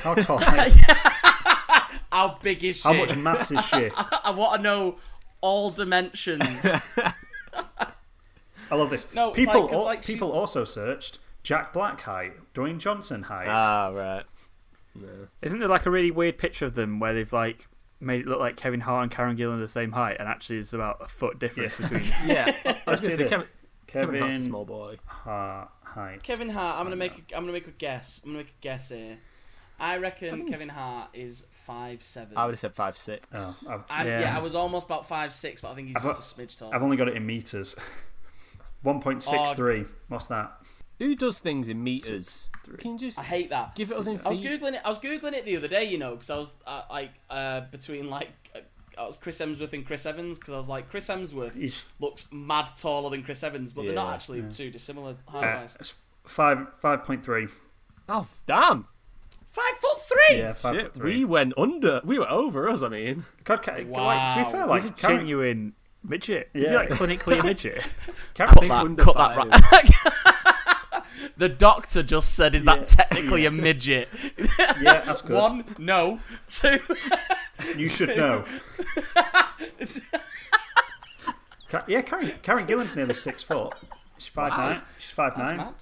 How tall? How big is she? How much mass is she? I want to know all dimensions. I love this. No, people like- like, people she's- also searched Jack Black height, Dwayne Johnson height. Ah right. Isn't there like a really weird picture of them where they've like made it look like Kevin Hart and Karen Gillan are the same height, and actually it's about a foot difference Yeah. between. Yeah. I was gonna say. Kevin, Kevin Kevin, Hart's a small boy. Hart height. Kevin Hart. I'm gonna make. A, I'm gonna make a guess. I'm gonna make a guess here. I reckon think Kevin Hart is five seven. I would have said five six. Oh, I've, I, yeah. Yeah. I was almost about five six, but I think he's I've just got- a smidge tall. I've only got it in meters. One point six three. What's that? Who does things in meters? Can you just I hate that. give it us in I was feet? googling it. I was googling it the other day, you know, because I was uh, like uh, between like uh, I was Chris Hemsworth and Chris Evans because I was like Chris Hemsworth He's looks mad taller than Chris Evans, but they're not Yeah, actually too dissimilar height uh, wise. it's five five point three. Oh damn! Five foot three. Yeah, five Shit, foot three. we went under. We were over us. I mean, God, ca- like, to be Wow. fair, Like, like He's Karen, genuine midget. Is he like clinically a midget? Karen, Cut think that. under Cut that right. the doctor just said, "Is Yeah. that technically a midget?" yeah, that's good. One, no. Two, You should know. Yeah, Karen, Karen Gillan's nearly six foot. She's five Wow. nine. She's five that's nine. mad.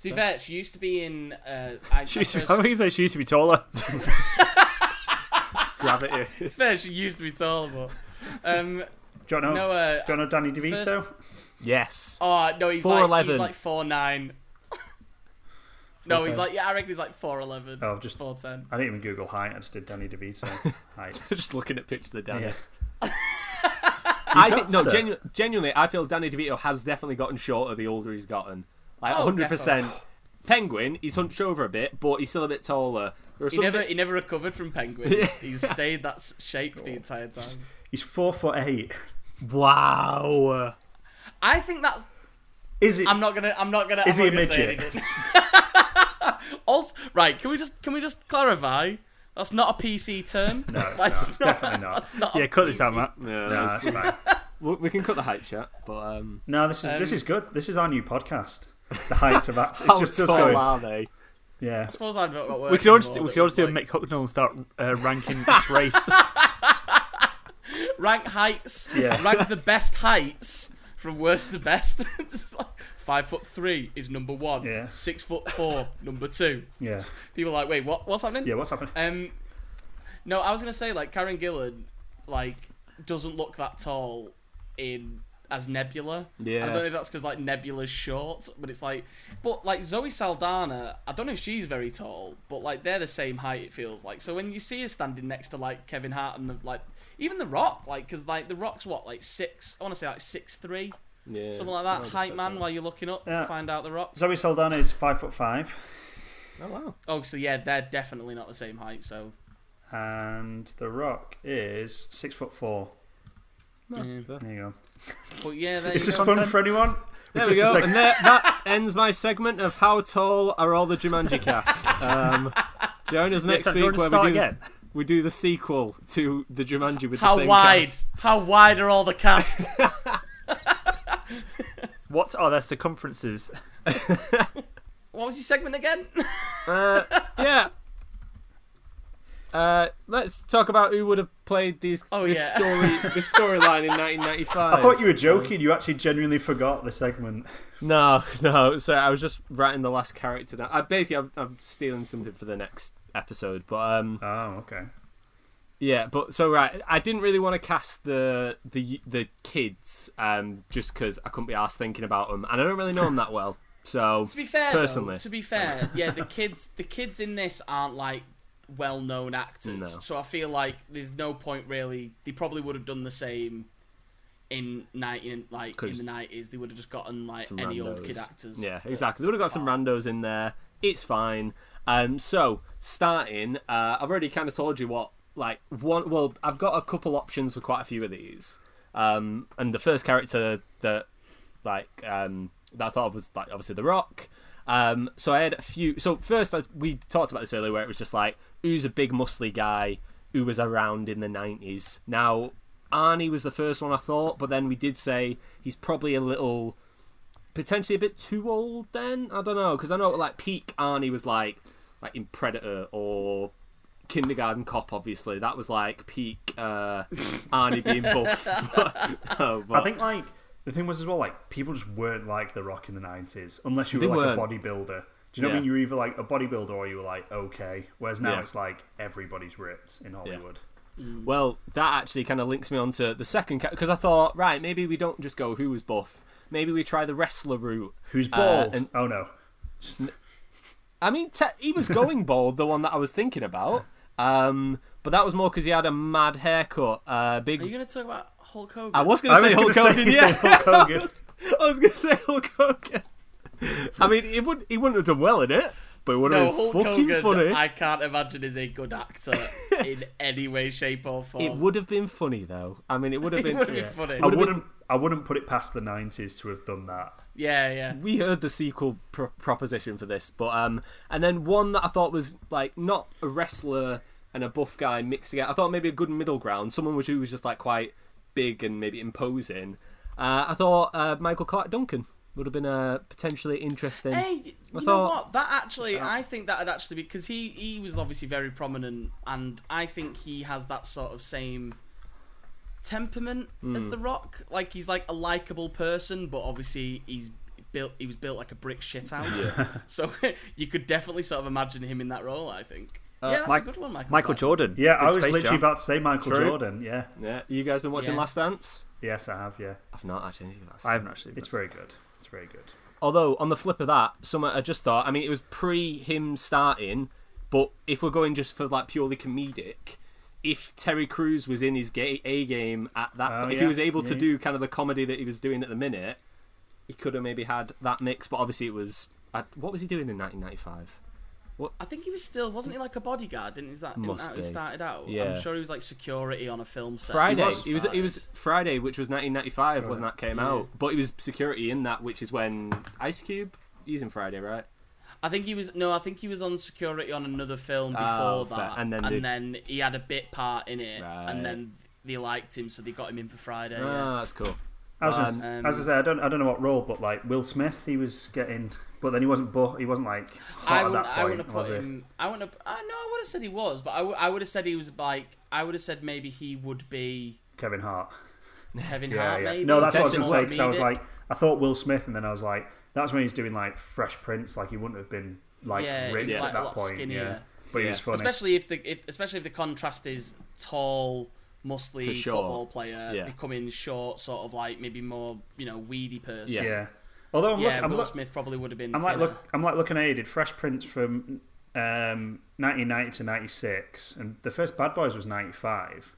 to be fair, she used to be in. Uh, I, She I used to, first- I think so. She used to be taller. gravity. It's fair. She used to be taller, but um, Do you know? no. Uh, Do you know Danny DeVito? yes. oh no, he's like 4'11". he's like four nine. No, he's like yeah. I reckon he's like four eleven. Oh, just- four ten. I didn't even Google height. I just did Danny DeVito height. So just looking at pictures of Danny. Yeah. I think no, genu- genuinely, I feel Danny DeVito has definitely gotten shorter the older he's gotten. Like Oh, 100. percent Penguin, he's hunched over a bit, but he's still a bit taller. There are He some never bit- he never recovered from penguin. he's stayed that s- shape the entire time. He's four foot eight. Wow. I think that's. Is it? I'm not gonna. I'm not gonna. Is I'm he not a gonna say midget? anything. also, right? Can we just can we just clarify? That's not a PC term. No, it's That's not. It's definitely not. That's not. a Yeah, cut this out, Matt. Yeah, no, that's- that's fine. we we can cut the height chat, but um, No, this is this Um, is good. This is our new podcast. The heights of acts. It's how just us tall going. are they? Yeah. I suppose I've got work. We could always anymore we could always do a Mick Hucknall and start uh, ranking each race. rank heights. Yeah. Rank the best heights from worst to best. It's like, Five foot three is number one. Yeah. Six foot four, number two. Yeah. People are like, wait, what? What's happening? Yeah. What's happening? Um, no, I was gonna say like Karen Gillan, like doesn't look that tall in as Nebula. Yeah. I don't know if that's because like Nebula's short, but it's like, but like Zoe Saldana, I don't know if she's very tall, but like they're the same height. It feels like. So when you see her standing next to like Kevin Hart and the, like even The Rock, like because like The Rock's what like six, I want to say like six three, Yeah, something like that. Height man, while you're looking up, Yeah. find out The Rock. Zoe Saldana is five foot five, Oh wow. Oh, so yeah, they're definitely not the same height. So and The Rock is six foot four. yeah. There you go. but yeah, there Is you this go. fun for anyone? There Is we this go, just like- and there, that ends my segment of how tall are all the Jumanji cast. Um, join us next Next time, do you week want where to start we do again? we do the sequel to the Jumanji with the How same wide? cast. How wide are all the cast? What are their circumferences? what was your segment again? Uh, yeah. Uh, let's talk about who would have played these Oh, this yeah. story this storyline in 1995. I thought you were joking. You actually genuinely forgot the segment. No, no. So I was just writing the last character down. I basically I'm, I'm stealing something for the next episode, but um, Oh, okay. Yeah. But so right, I didn't really want to cast the the the kids um just because I couldn't be asked thinking about them, and I don't really know them that well. So to be fair, Personally. though, to be fair, yeah, the kids, the kids in this aren't like well-known actors, No. so I feel like there's no point really. They probably would have done the same in nineteen like in the nineties. They would have just gotten like any old kid actors. Yeah, exactly. They would have got some randos in there. It's fine. Um, so starting, uh, I've already kind of told you what like one. Well, I've got a couple options for quite a few of these. Um, and the first character that like um, that I thought of was like obviously The Rock. Um, so I had a few. So first, I, we talked about this earlier, where it was just like who's a big muscly guy who was around in the nineties. Now Arnie was the first one I thought, but then we did say he's probably a little potentially a bit too old then i don't know because i know like peak arnie was like like in predator or kindergarten cop obviously that was like peak uh arnie being buff but, no, but I think like the thing was as well, like people just weren't like The Rock in the nineties unless you were They like weren't. a bodybuilder. Do you know what I Yeah. mean? You're either like a bodybuilder or you were like okay. Whereas now Yeah. it's like everybody's ripped in Hollywood. well that actually kind of links me on to the second because i thought right maybe we don't just go who was buff maybe we try the wrestler route Who's Uh, bald? and- oh no. I mean, te- he was going bald, the one that I was thinking about. Um, but that was more because he had a mad haircut. Uh, big. Are you going to talk about Hulk Hogan? I was going to say going Hulk Hogan. Yeah, Hulk Hogan. I was going to say Hulk Hogan. I mean, he would he wouldn't have done well in it, but it would have No, been Hulk fucking Hogan. funny. I can't imagine is a good actor in any way, shape, or form. It would have been funny though. I mean, it would have It been. would have been funny. I wouldn't. I wouldn't put it past the nineties to have done that. Yeah, yeah. we heard the sequel pr- proposition for this, but um, and then one that I thought was like not a wrestler and a buff guy mixed together. I thought maybe a good middle ground, someone who was just like quite big and maybe imposing. Uh, I thought uh, Michael Clarke Duncan would have been a potentially interesting. Hey, you I know thought- what? That actually, I think that would actually be because he he was obviously very prominent, and I think he has that sort of same temperament Hmm. as The Rock. Like he's like a likable person, but obviously he's built. He was built like a brick shit house. So you could definitely sort of imagine him in that role. I think. yeah, that's Mike- a good one, Michael. Michael Clarke. Jordan. Yeah, did I was Space literally Jam. about to say Michael True. Jordan. Yeah, Yeah, you guys been watching Yeah. Last Dance? yes, I have. Yeah, I've not actually. anything about I haven't actually. it's very good. It's very good. Although on the flip of that, something I just thought. I mean, it was pre him starting, but if we're going just for like purely comedic, if Terry Crews was in his ga- A game at that, Oh, if yeah. he was able to Yeah. do kind of the comedy that he was doing at the minute, he could have maybe had that mix. But obviously, it was. I, what was he doing in 1995? I think he was still wasn't he like a bodyguard? Didn't he that Must how be. he started out? Yeah. I'm sure he was like security on a film set. Friday. when It was. It was. Friday, which was 1995 when that came Yeah. out. But he was security in that, which is when Ice Cube. He's in Friday, right? I think he was no. I think he was on security on another film before Oh, that, And then and they- then he had a bit part in it, Right. and then they liked him, so they got him in for Friday. Ah, yeah. that's cool. I was Um, just, as I say, I don't, I don't know what role, but like Will Smith, he was getting, but then he wasn't, bu- he wasn't like hot I at wouldn't. I wouldn't have was put he? him. I wouldn't. Have, uh, no, I would have said he was, but I, w- I would have said he was like. I would have said maybe he would be Kevin Hart. Kevin Yeah, Hart. yeah. Maybe. No, that's what I was going to say because I was like, I thought Will Smith, and then I was like, that's when he's doing like Fresh Prince, like he wouldn't have been like yeah, he rich was, at like, that point. skinnier. Yeah, but he Yeah. was funny. especially if the if, especially if the contrast is tall, muscly To football player Yeah. becoming short, sort of like maybe more you know weedy person. Yeah. yeah. Although I'm, Yeah, look, I'm, Will look, Smith probably would have been. I'm like thinner. look, I'm like looking at it. He did Fresh Prince from um, 1990 to 96, and the first Bad Boys was 95.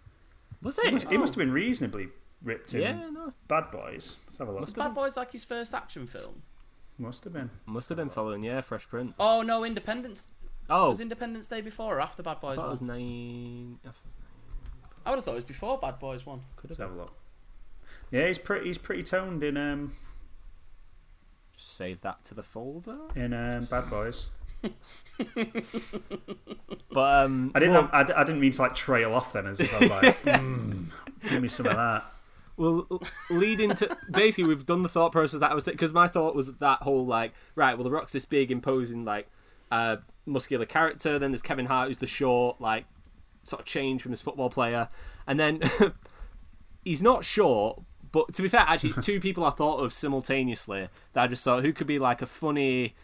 Was He it? must, he must have been reasonably ripped in Yeah, no, Bad Boys. Let's have a look. Must Bad Boys like his first action film. Must have been. must have been following. Yeah, Fresh Prince. Oh no, Independence Oh, was Independence Day before or after Bad I Boys thought it one? was nine. I would have thought it was before Bad Boys one. Could Let's have have a look. Yeah, he's pretty. He's pretty toned in um save that to the folder. in um, Bad Boys. But um, I didn't. Well, have, I, d- I didn't mean to like trail off then, as if I was like, mm, give me some of that. Well, lead into basically we've done the thought process that I was because my thought was that whole like right. Well, the Rock's this big, imposing like uh, muscular character. Then there's Kevin Hart, who's the short like sort of change from his football player, and then he's not short. But to be fair, actually, it's two people I thought of simultaneously that I just thought who could be like a funny,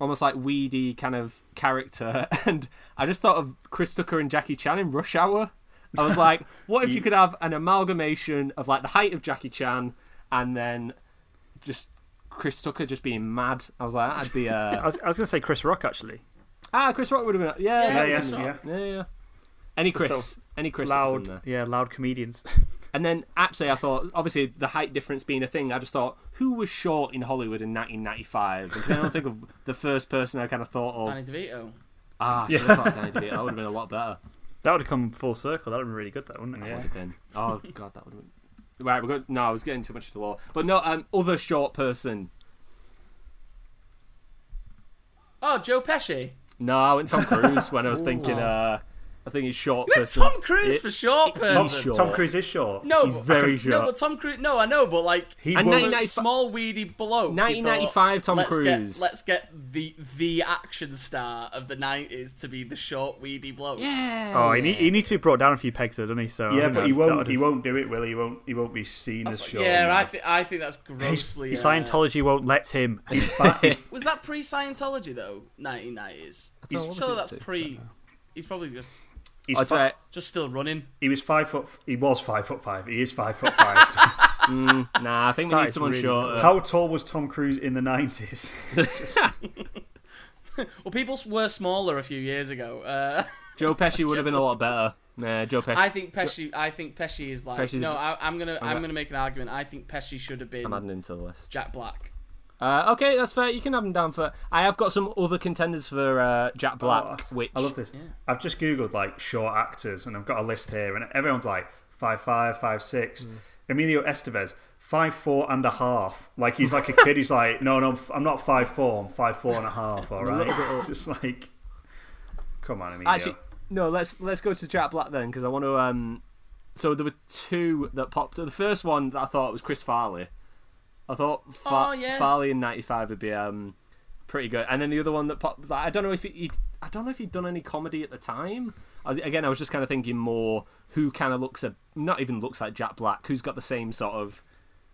almost like weedy kind of character, and I just thought of Chris Tucker and Jackie Chan in Rush Hour. I was like, what if you could have an amalgamation of like the height of Jackie Chan and then just Chris Tucker just being mad? I was like, that'd be I uh was, I was going to say Chris Rock actually. ah, Chris Rock would have been yeah, Yeah, yeah, yeah, yeah, yeah. yeah, yeah. Any Chris, sort any Chris that's in Loud, there. yeah, loud comedians. And then actually, I thought obviously the height difference being a thing. I just thought who was short in Hollywood in 1995? And I don't think of the first person I kind of thought of. Danny DeVito. Ah, I should have thought Danny DeVito. That would have been a lot better. That would have come full circle. That would have been really good, though, wouldn't it? That would have been. Oh god, that would have been. Right, we're going. No, I was getting too much into lore, but no. Um, other short person. Oh, Joe Pesci. No, I went Tom Cruise when I was thinking. Uh, I think he's short You person. Tom Cruise It- for short Tom person. short. Tom Cruise is short. No, He's but, very No, short. but Tom Cruise. No, I know, but like He And will- 99 small weedy bloke. 1995 Tom let's Cruise. Get, let's get the the action star of the nineties to be the short weedy bloke. Yeah. Oh, he, need, he needs to be brought down a few pegs, though, doesn't he? So yeah, think but he that- that won't. He won't do it, will he? He won't. He won't be seen as short. yeah, I think I think that's grossly. uh, Scientology won't let him. Was that pre Scientology though? Nineteen nineties. don't Sure, that's pre. He's probably just He's I'd fi- just still running. he was five foot. He was five foot five. He is five foot five. nah. I think we That need is someone really shorter. How tall was Tom Cruise in the nineties? Well, people were smaller a few years ago. Uh, Joe Pesci would have been a lot better. Nah, Joe Pesci. I think Pesci. I think Pesci is like. Pesci's- no, I, I'm gonna. I'm gonna- gonna make an argument. I think Pesci should have been I'm adding him to the list. Jack Black. Uh, okay, that's fair. You can have him down for. I have got some other contenders for uh, Jack Black, Oh, which I love this. Yeah. I've just googled like short actors, and I've got a list here, and everyone's like five five, five six. Mm. Emilio Estevez, five four and a half. Like he's like a kid. He's like, no, no, I'm not five four. I'm five four and a half. All right, It's just like, come on, Emilio. Actually, no. Let's let's go to Jack Black then, because I want to. Um, so there were two that popped. The first one that I thought was Chris Farley. I thought Fa- Oh, yeah. Farley in '95 would be um, pretty good, and then the other one that popped. I don't know if he, he I don't know if he'd done any comedy at the time. I again, I was just kind of thinking more who kind of looks a not even looks like Jack Black, who's got the same sort of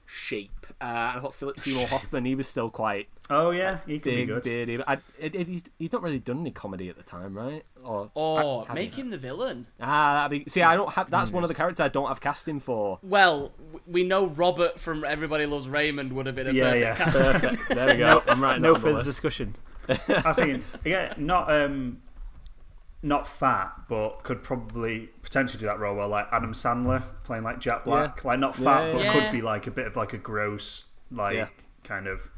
shape. Uh, I thought Philip Seymour Hoffman, he was still quite Oh yeah, he could be big, good. beardy. But I, it, it, he's, he's not really done any comedy at the time, right? Or Or I- make him the villain. Ah, that'd be, see, I don't have. That's one of the characters I don't have casting for. Well, we know Robert from Everybody Loves Raymond would have been a Yeah, perfect yeah. casting. Perfect. There we go. I'm right. no further discussion. I was thinking, yeah, not um, not fat, but could probably potentially do that role well, like Adam Sandler playing like Jack Black, like not fat, Yeah, but yeah. could be like a bit of like a gross, like Yeah. kind of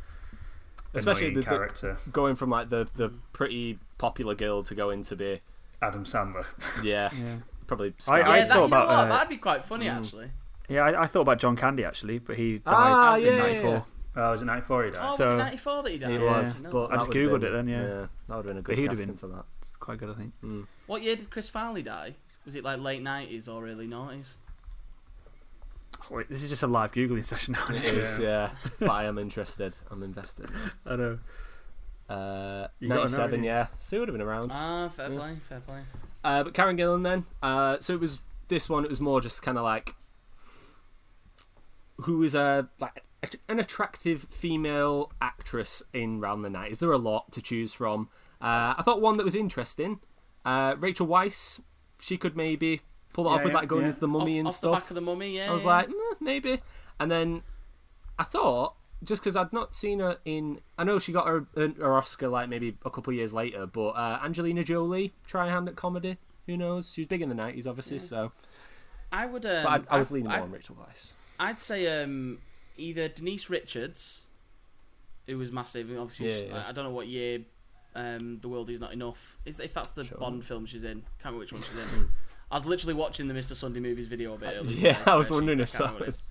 Especially annoying the- the- character. Going from like the the pretty popular girl to going to be Adam Sandler. yeah, Yeah, probably. I- yeah, I that, thought you know about, what? uh, That'd be quite funny, actually. yeah. I, I thought about John Candy actually, but he died Ah, in yeah, yeah, '94. Yeah. oh, was it '94 he died? Oh, was So- it 94 that he died? It Yeah. was, No. but I that just would've googled been- it then, yeah. that would have been a good he'd have casting been- for that. It's quite good, I think. What year did Chris Farley die? Was it like late 90s or early 90s? Wait, this is just a live googling session now. It is, yeah. but I am interested. I'm invested. I know. Uh, You gotta know, 97, yeah. yeah. So it would have been around. Ah, fair Yeah. play, fair play. Uh, but Karen Gillan then. Uh, so it was this one. It was more just kind of like who is a like an attractive female actress in round the night. Is there a lot to choose from? Uh, I thought one that was interesting. Uh, Rachel Weisz. She could maybe pull it off with yeah, like going yeah. into the mummy off, and off stuff. the back of the mummy, yeah. I was yeah. like, "Mm, maybe. And then I thought, just because I'd not seen her in, I know she got her, her Oscar like maybe a couple years later, but uh, Angelina Jolie, try a hand at comedy. Who knows? She was big in the nineties, obviously. So, I would. Um, but I, I was leaning more I'd- on Rachel Weisz. I'd say um, either Denise Richards, who was massive. and Obviously, Yeah, yeah. I, I don't know what year. Um, the world is not enough. Is if that's the Sure. Bond film she's in? Can't remember which one she's in. I was literally watching the Mr. Sunday movies video a bit earlier. Yeah, today, I was wondering if that it was.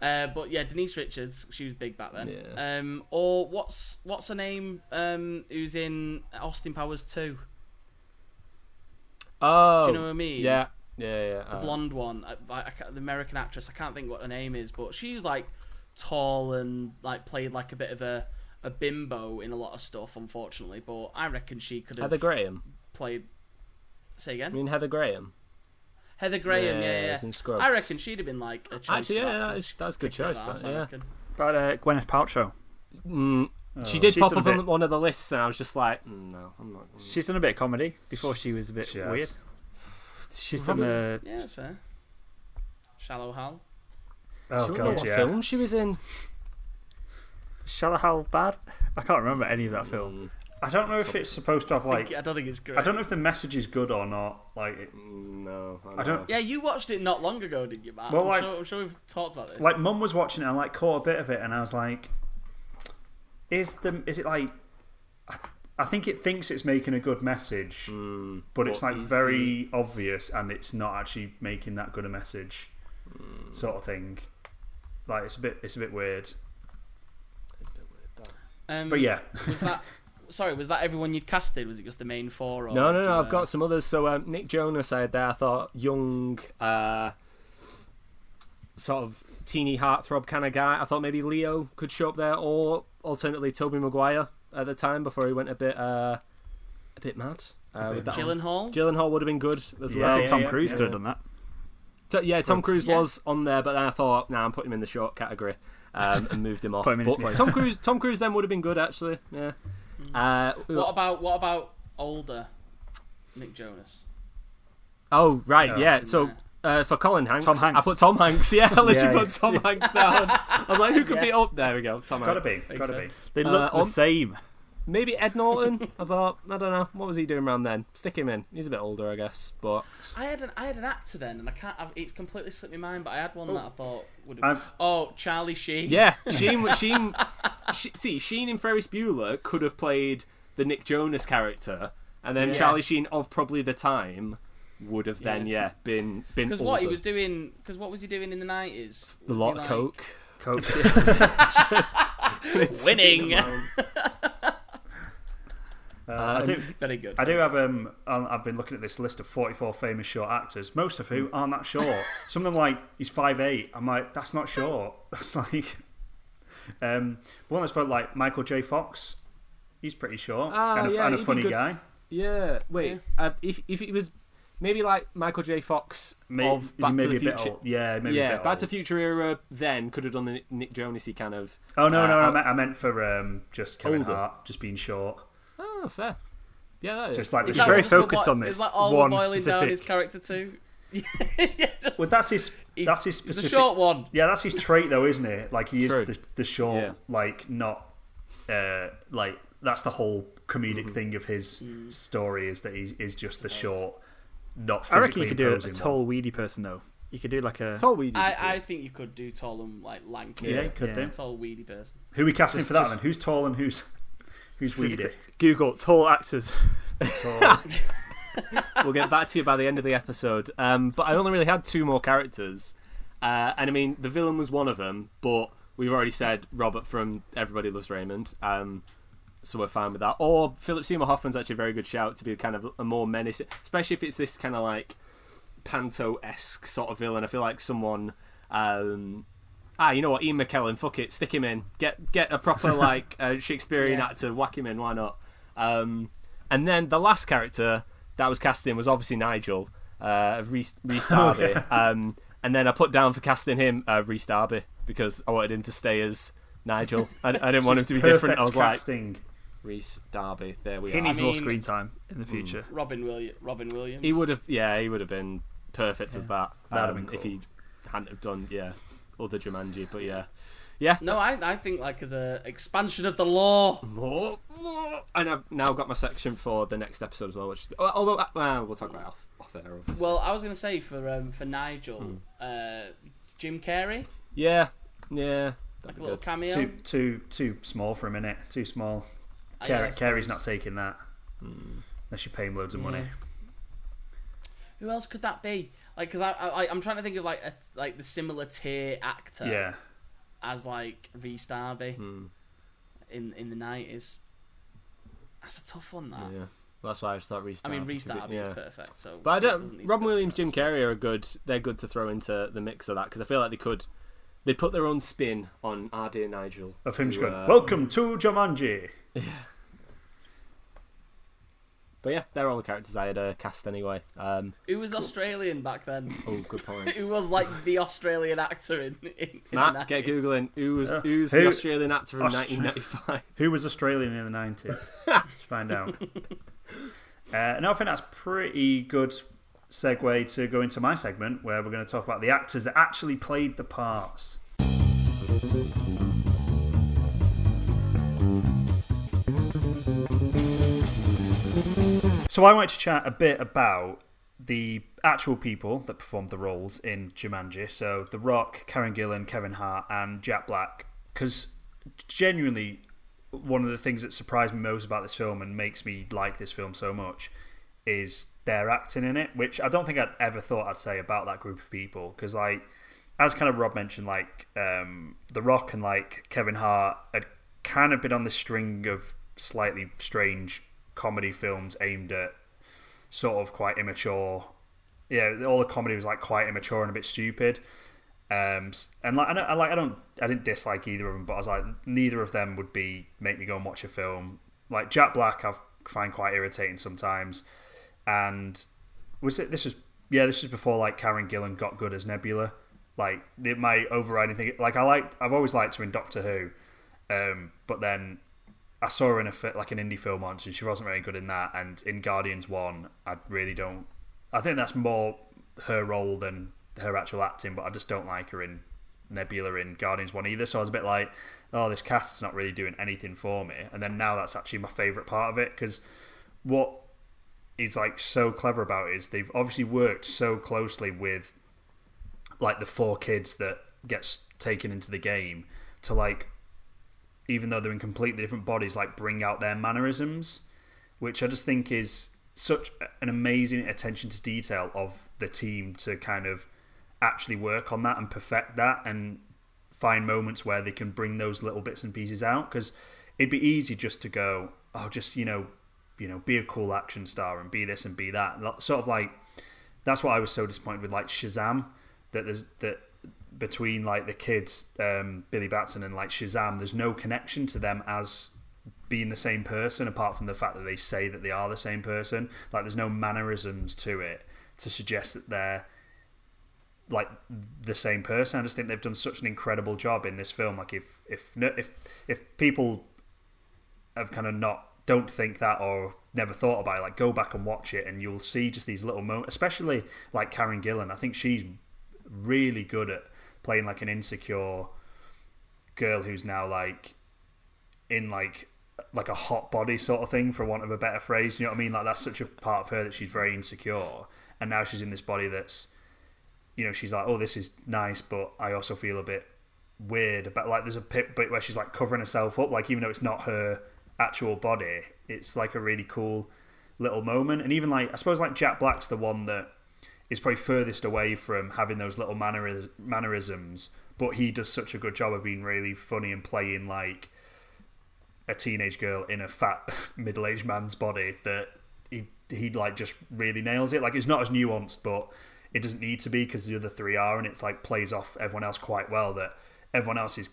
Uh, but yeah, Denise Richards, she was big back then. Yeah. Um, or what's what's her name? Um, who's in Austin Powers two? Oh, Do you know what I mean? Yeah, yeah, yeah. the uh, blonde one, I, I, I the American actress. I can't think what her name is, but she was like tall and like played like a bit of a, a bimbo in a lot of stuff, unfortunately. But I reckon she could have Heather Graham. played. Say again. I mean Heather Graham. Heather Graham. Yeah, yeah. it's in Scrubs. I reckon she'd have been like a choice. Actually, for yeah, that, that 'cause that's a good choice, ass, that, yeah. reckon. About uh, Gwyneth Paltrow. Mm, she Oh. did She's pop done a up on one of the lists, and I was just like, mm, no, I'm not. She's done a bit of comedy before she was a bit She has. weird. She's Probably- done a Yeah, that's fair. Shallow Hal. Oh she remember god, what yeah. film she was in? Shallow Hal Bad. I can't remember any of that film. Mm, I don't know if it's supposed to have I like. think- I don't think it's great. I don't know if the message is good or not. Like, it- mm, no, I don't- Yeah, you watched it not long ago, didn't you, Matt? Well, I'm, like- sure, I'm sure we've talked about this. like mum was watching it and like caught a bit of it, and I was like, "Is the is it like?" I, I think it thinks it's making a good message, Mm, but it's like is very obvious, and it's not actually making that good a message, sort of thing. Like it's a bit it's a bit weird, um, but yeah, was that? Sorry, was that everyone you'd casted? Was it just the main four? Or No, no, no. I've got some others. So um, Nick Jonas I had there. I thought young, uh, sort of teeny heartthrob kind of guy. I thought maybe Leo could show up there, or alternately Tobey Maguire at the time before he went a bit, uh, a bit mad. Uh, with that one. Gyllenhaal. Gyllenhaal would have been good as Yeah, well. Yeah, Tom yeah, Cruise yeah. could have done that. So, yeah, Tom Cruise Yeah. was on there, but then I thought, nah, I'm putting him in the short category um, and moved him off. Put him But. Tom Cruise, Tom Cruise then would have been good actually. Yeah. Uh, What about what about older Nick Jonas? oh right, Yeah. yeah. So uh, for Colin Hanks, Tom Hanks. I put Tom Hanks. Yeah, I literally Yeah, put Tom Hanks down. I was like, who could be up? There we go, Tom gotta Hanks. be, Makes gotta be. sense. They Uh, look the on- same. Maybe Ed Norton. I thought, I don't know, what was he doing around then? Stick him in. He's a bit older, I guess. But I had an I had an actor then, and I can't. I've, it's completely slipped my mind. But I had one oh. that I thought would I've- Oh, Charlie Sheen. yeah, Sheen, Sheen, She- see, Sheen in Ferris Bueller could have played the Nick Jonas character, and then Yeah. Charlie Sheen of probably the time would have then Yeah. yeah been been Because what he was doing, because what was he doing in the nineties? a lot of coke. Coke. Winning. Uh, I do. Very good. I do have um. I've been looking at this list of 44 famous short actors, most of who aren't that short. Some of them like he's 5'8". I'm like, that's not short. That's like, um, one that's got like Michael J. Fox. He's pretty short Ah, and a, yeah, and a funny guy. Yeah. Wait. Yeah. Uh, if if it was maybe like Michael J. Fox May- of is he Back maybe to the a bit Future. old? Yeah, maybe a yeah, bit Back to the. Future era. Then could have done the Nick Jonasy kind of. Oh no, Uh, no, I I'll- meant, I meant for um, just Kevin Older. Hart, just being short. Oh, fair. Yeah, that is. Just like Is He's that very focused on this Is that all one boiling down his character too? yeah, just, Well, that's his. he's- That's his specific. The short one. Yeah, that's his trait, though, isn't it? Like he is True. the, the short, Yeah. like not, uh, like that's the whole comedic Mm-hmm. thing of his story is that he is just the short, not I reckon physically you could do a, a tall, one. weedy person though. You could do like a. Tall weedy. I, I think you could do tall and like lanky. Yeah, you could Yeah. do. Tall weedy person. Who are we casting Just- for that just- then? Who's tall and who's who's weedy? physically- Google tall actors. Tall. we'll get back to you by the end of the episode. Um, but I only really had two more characters, uh, and I mean the villain was one of them, but we've already said Robert from Everybody Loves Raymond, um, so we're fine with that. Or Philip Seymour Hoffman's actually a very good shout to be kind of a more menacing, especially if it's this kind of like panto esque sort of villain. I feel like someone. Um, Ah, you know what? Ian McKellen, fuck it, stick him in. Get get a proper like uh, Shakespearean Yeah. actor, whack him in. Why not? Um, and then the last character that was cast in was obviously Nigel, uh, Rhys, Rhys Darby. um, and then I put down for casting him uh, Rhys Darby because I wanted him to stay as Nigel. I, I didn't want him to be different. I was Perfect like casting. Rhys Darby. There we He are. needs I more screen time in the future. Robin Williams. Robin Williams. He would have, yeah, he would have been perfect as that. That'd have um, been if he hadn't have done, yeah, other Jumanji. But yeah, yeah. No, I, I think like as a expansion of the lore. More, more. And I've now got my section for the next episode as well. Which, although uh, we'll talk about it off, off air. Obviously. Well, I was gonna say for um, for Nigel, Hmm. uh, Jim Carrey, yeah, yeah. like that'd a little good. cameo. Too too too small for a minute. Too small. Uh, Carrey, yeah, I Carrey's not taking that. Unless you pay him loads of money. Who else could that be? Like, because I, I I'm trying to think of like a, like the similar tier actor Yeah. as like Rhys Darby Hmm, in in the nineties. That's a tough one. That yeah. That's why I just thought Rhys. I mean, Darby Rhys could be- is perfect. So, But I don't. doesn't need to Robin Williams. Jim Carrey are good. They're good to throw into the mix of that because I feel like they could. They put their own spin on our dear Nigel. Of him who, going, uh, Welcome to Jumanji. But yeah, they're all the characters I had uh, cast anyway. Um, Who was Australian back then? oh, good point. Who was like the Australian actor in, in, in the Matt, get 90s? googling. Who was who's who- the Australian actor from Austra- 1995? Who was Australian in the 90s? Let's find out. Uh, and I think that's pretty good segue to go into my segment where we're going to talk about the actors that actually played the parts. So I want to chat a bit about the actual people that performed the roles in Jumanji. So The Rock, Karen Gillan, Kevin Hart, and Jack Black. Because genuinely, one of the things that surprised me most about this film and makes me like this film so much is their acting in it, which I don't think I'd ever thought I'd say about that group of people. Because, like, as kind of Rob mentioned, like, um, The Rock and, like, Kevin Hart had kind of been on the string of slightly strange comedy films aimed at sort of quite immature. Yeah, all the comedy was like quite immature and a bit stupid. Um, and like I, don't, I like I don't I didn't dislike either of them, but I was like neither of them would be make me go and watch a film. Like Jack Black, I find quite irritating sometimes. And was it this was yeah this was before like Karen Gillan got good as Nebula. Like it, my overriding thing, like I like I've always liked her in Doctor Who, um, but then I saw her in a like an indie film once, and she wasn't very good in that. And in Guardians One, I really don't. I think that's more her role than her actual acting, but I just don't like her in Nebula in Guardians One either. So I was a bit like, oh, this cast's not really doing anything for me. And then now that's actually my favorite part of it because what is like so clever about it is they've obviously worked so closely with like the four kids that gets taken into the game to like even though they're in completely different bodies, like bring out their mannerisms, which I just think is such an amazing attention to detail of the team to kind of actually work on that and perfect that and find moments where they can bring those little bits and pieces out. Because it'd be easy just to go oh just you know you know be a cool action star and be this and be that. Sort of like that's what I was so disappointed with like Shazam that there's that between like the kids um, Billy Batson and like Shazam there's no connection to them as being the same person apart from the fact that they say that they are the same person like there's no mannerisms to it to suggest that they're like the same person. I just think they've done such an incredible job in this film. Like if if if if people have kind of not don't think that or never thought about it, like go back and watch it, and you'll see just these little moments. Especially like Karen Gillan, I think she's really good at playing like an insecure girl who's now like in like like a hot body sort of thing for want of a better phrase you know what i mean? Like that's such a part of her that she's very insecure. And now she's in this body that's you know she's like oh this is nice but i also feel a bit weird about like there's a bit where she's like covering herself up like even though it's not her actual body it's like a really cool little moment. And even like i suppose like jack black's the one that is probably furthest away from having those little manner- mannerisms but he does such a good job of being really funny and playing like a teenage girl in a fat middle-aged man's body that he he like just really nails it. Like it's not as nuanced but it doesn't need to be because the other three are and it's like plays off everyone else quite well that everyone else is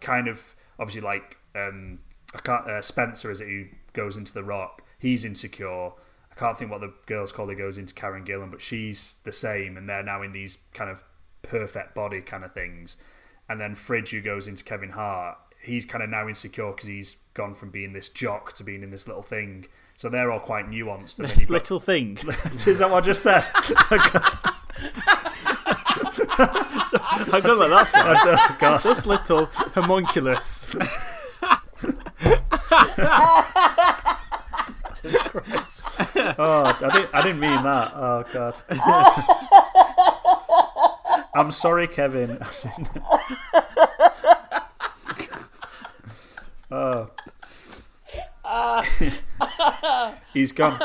kind of obviously like um I can't uh, Spencer is it who goes into the rock he's insecure I can't think what the girl's called that goes into Karen Gillan but she's the same and they're now in these kind of perfect body kind of things and then Fridge who goes into Kevin Hart he's kind of now insecure because he's gone from being this jock to being in this little thing. So they're all quite nuanced. And this little got... thing. Is that what I just said? so, I don't like that. Oh, God. This little homunculus. oh, I didn't, I didn't mean that. Oh, God. I'm sorry, Kevin. Oh. he's gone.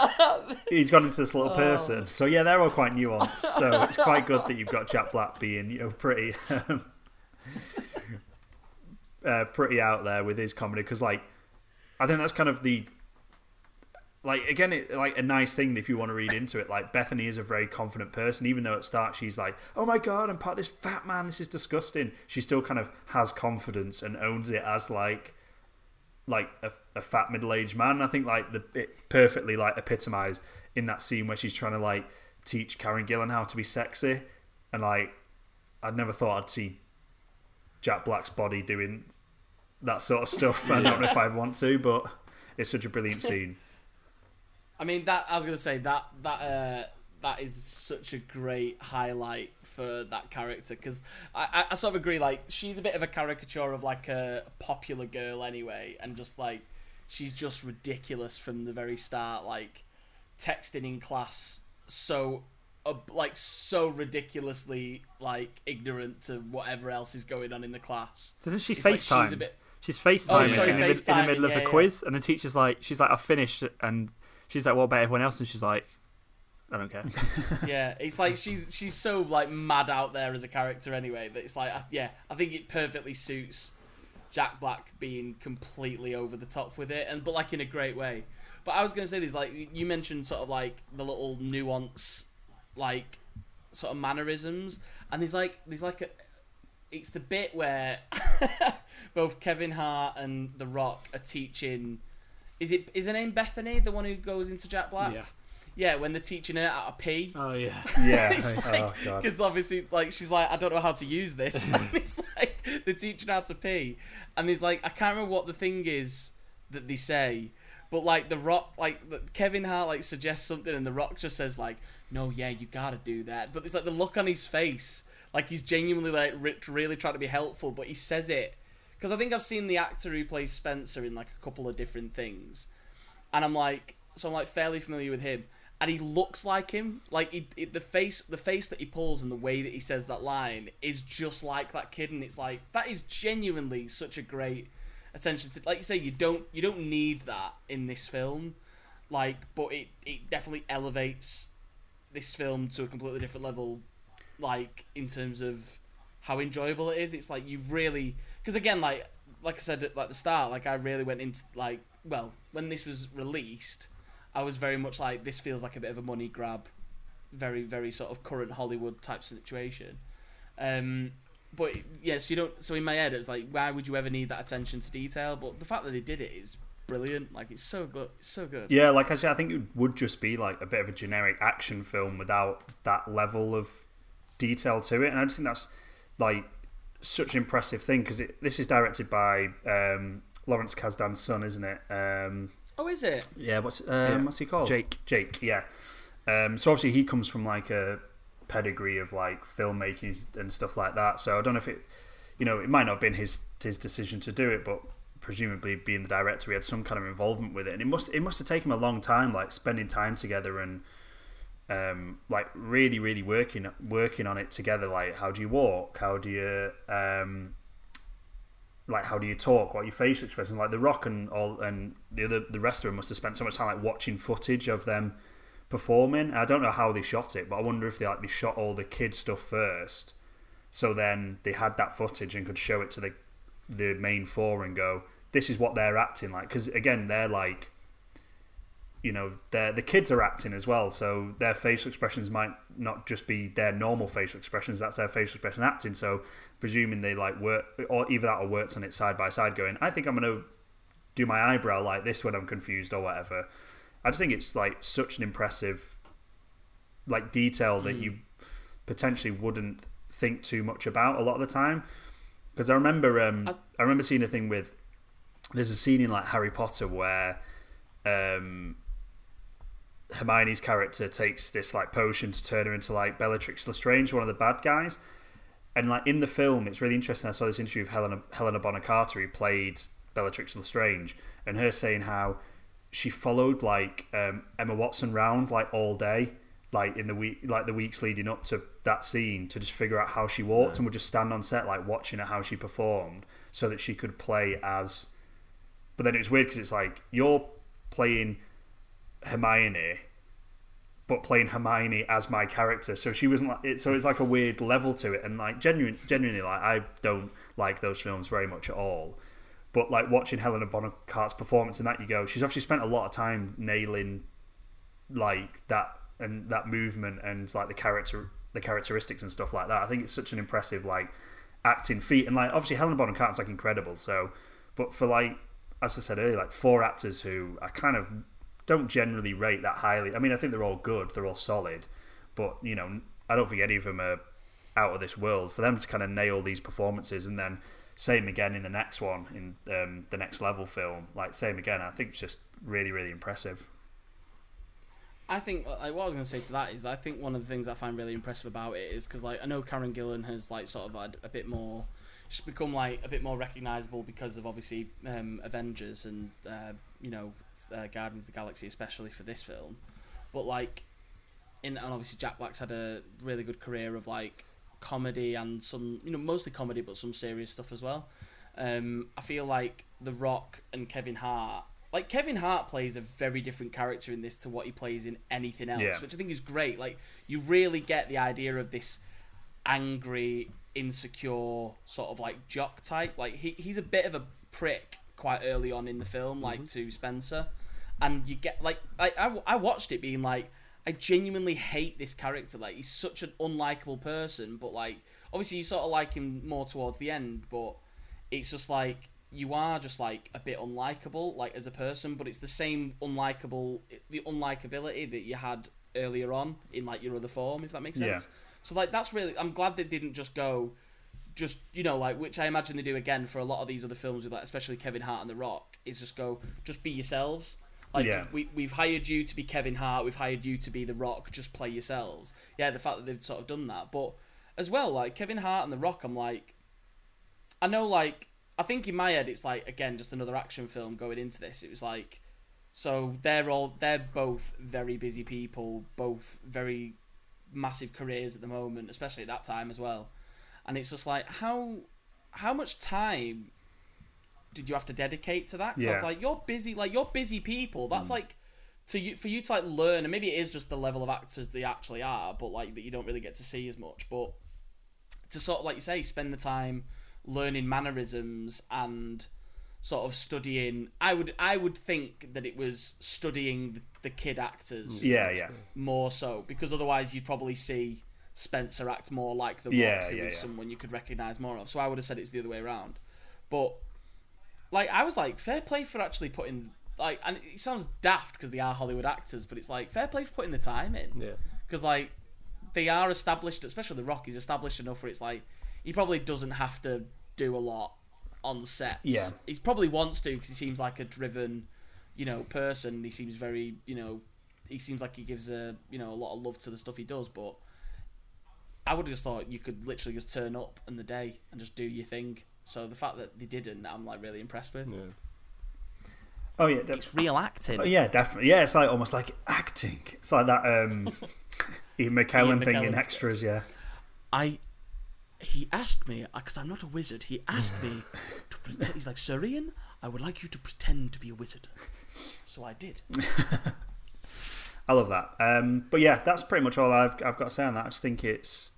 He's gone into this little person. So yeah, they're all quite nuanced. So it's quite good that you've got Jack Black being you know pretty, um, uh, pretty out there with his comedy because like I think that's kind of the like again it, like a nice thing if you want to read into it like bethany is a very confident person even though at start she's like oh my god i'm part of this fat man this is disgusting she still kind of has confidence and owns it as like like a, a fat middle aged man. I think like the it perfectly like epitomized in that scene where she's trying to like teach Karen Gillan how to be sexy, and like I'd never thought I'd see Jack Black's body doing that sort of stuff. I don't know if I'd want to, but it's such a brilliant scene. I mean that I was gonna say that that uh, that is such a great highlight for that character because I, I sort of agree. Like she's a bit of a caricature of like a popular girl anyway, and just like she's just ridiculous from the very start. Like texting in class so uh, like so ridiculously like ignorant to whatever else is going on in the class. Doesn't she it's FaceTime? Like she's, a bit... she's FaceTime oh, sorry, in, in, the middle of yeah, a quiz, and the teacher's like, she's like, I finished, and she's like, what about everyone else? And she's like, I don't care. yeah, it's like she's she's so like mad out there as a character anyway that it's like uh, yeah, I think it perfectly suits Jack Black being completely over the top with it, and but like in a great way. But I was gonna say this, like you mentioned, sort of like the little nuance, like sort of mannerisms, and there's like there's like a, it's the bit where both Kevin Hart and The Rock are teaching. Is it is her name Bethany, the one who goes into Jack Black? Yeah. Yeah, when they're teaching her how to pee. Oh yeah, yeah. it's oh, like because oh, obviously, like she's like, I don't know how to use this. and it's like they're teaching how to pee, and there's like I can't remember what the thing is that they say, but like the Rock, like Kevin Hart, like suggests something, and the Rock just says like, "No, yeah, you gotta do that." But it's like the look on his face, like he's genuinely like really trying to be helpful, but he says it because I think I've seen the actor who plays Spencer in like a couple of different things, and I'm like, so I'm like fairly familiar with him and he looks like him. Like he, he, the face, the face that he pulls, and the way that he says that line is just like that kid. And it's like that is genuinely such a great attention to. Like you say, you don't you don't need that in this film, like, but it it definitely elevates this film to a completely different level. Like in terms of how enjoyable it is. It's like you've really because again, like like I said at like the start, like I really went into like well when this was released I was very much like this feels like a bit of a money grab, very very sort of current Hollywood type situation. Um, but yes, you don't. So in my head, it was like, why would you ever need that attention to detail? But the fact that they did it is brilliant. Like it's so good, it's so good. Yeah, like I said, I think it would just be like a bit of a generic action film without that level of detail to it, and I just think that's like such an impressive thing because this is directed by um, Lawrence Kasdan's son, isn't it? Um, oh, is it? Yeah. What's um, Yeah. what's he called? Jake. Jake. Yeah. Um, so obviously he comes from like a pedigree of like filmmaking and stuff like that. So I don't know if it, you know, it might not have been his his decision to do it, but presumably being the director, he had some kind of involvement with it, and it must it must have taken him a long time, like spending time together and um, like really really working working on it together. Like how do you walk? How do you um, like how do you talk? What your facial expressions? Like the Rock and all and the other the rest of them must have spent so much time like watching footage of them performing. I don't know how they shot it, but I wonder if they like they shot all the kid stuff first, so then they had that footage and could show it to the the main four and go, "This is what they're acting like." Because again, they're like, you know, the kids are acting as well, so their facial expressions might not just be their normal facial expressions. That's their facial expression acting. So presuming they like work, or either that or worked on it side by side, going, "I think I'm gonna do my eyebrow like this when I'm confused or whatever." I just think it's like such an impressive like detail that you potentially wouldn't think too much about a lot of the time. Because I remember, um, I- I remember seeing a thing with there's a scene in like Harry Potter where um, Hermione's character takes this like potion to turn her into like Bellatrix Lestrange, one of the bad guys. And like in the film, it's really interesting. I saw this interview of Helena Helena Bonham Carter, who played Bellatrix Lestrange, and her saying how she followed like um, Emma Watson round like all day, like in the week, like the weeks leading up to that scene, to just figure out how she walked, and would just stand on set like watching her how she performed, so that she could play as. But then it's weird because it's like you're playing Hermione, but playing Hermione as my character. So she wasn't like it. So it's like a weird level to it, and like genuine, genuinely, like I don't like those films very much at all. But like watching Helena Bonham Carter's performance in that, you go, she's obviously spent a lot of time nailing like that and that movement and like the character, the characteristics and stuff like that. I think it's such an impressive like acting feat, and like obviously Helena Bonham Carter's like incredible. So, but for like as I said earlier, like four actors who I kind of don't generally rate that highly. I mean, I think they're all good, they're all solid, but you know, I don't think any of them are out of this world. For them to kind of nail these performances and then same again in the next one in um, the next level film, like same again, I think it's just really, really impressive. I think like what I was going to say to that is I think one of the things I find really impressive about it is because like I know Karen Gillan has like sort of had a bit more she's become like a bit more recognizable because of obviously um, Avengers and uh, you know uh, Guardians of the Galaxy especially for this film but like in and obviously Jack Black's had a really good career of like comedy and some you know mostly comedy but some serious stuff as well um, I feel like The Rock and Kevin Hart like Kevin Hart plays a very different character in this to what he plays in anything else, Yeah. which I think is great. Like you really get the idea of this angry, insecure sort of like jock type. Like he he's a bit of a prick quite early on in the film, like mm-hmm. to Spencer, and you get like I I, I watched it being like. I genuinely hate this character. Like he's such an unlikable person, but like obviously you sort of like him more towards the end. But it's just like you are just like a bit unlikable, like as a person. But it's the same unlikable, the unlikability that you had earlier on in like your other form, if that makes sense. Yeah. So like that's really. I'm glad they didn't just go, just you know like which I imagine they do again for a lot of these other films with like especially Kevin Hart and The Rock is just go just be yourselves. Like Yeah. just, we we've hired you to be Kevin Hart, we've hired you to be The Rock. Just play yourselves. Yeah, the fact that they've sort of done that, but as well like Kevin Hart and The Rock, I'm like, I know like I think in my head it's like again just another action film going into this. It was like so they're all they're both very busy people, both very massive careers at the moment, especially at that time as well. And it's just like how how much time did you have to dedicate to that? 'Cause I was like, you're busy, like you're busy people. That's mm. like to you for you to like learn, and maybe it is just the level of actors they actually are, but like that you don't really get to see as much. But to sort of like you say, spend the time learning mannerisms and sort of studying. I would I would think that it was studying the, the kid actors Yeah, yeah, more so because otherwise you'd probably see Spencer act more like the Rock, Yeah, who is yeah, yeah. someone you could recognize more of. So I would have said it's the other way around. But like I was like, fair play for actually putting like, and it sounds daft because they are Hollywood actors, but it's like fair play for putting the time in. Yeah. because like they are established, especially the Rock. He's established enough where it's like he probably doesn't have to do a lot on sets. Yeah. he probably wants to because he seems like a driven, you know, person. He seems very, you know, he seems like he gives a you know a lot of love to the stuff he does. But I would have just thought you could literally just turn up in the day and just do your thing. So the fact that they didn't, I'm like really impressed with. Yeah. Oh yeah, def- It's real acting. oh, yeah, definitely. Yeah, it's like almost like acting. It's like that um, Ian McKellen Ian thing in extras. Yeah. I he asked me because I'm not a wizard. He asked me to pretend. He's like, Sir Ian, I would like you to pretend to be a wizard. So I did. I love that. Um, but yeah, that's pretty much all I've I've got to say on that. I just think it's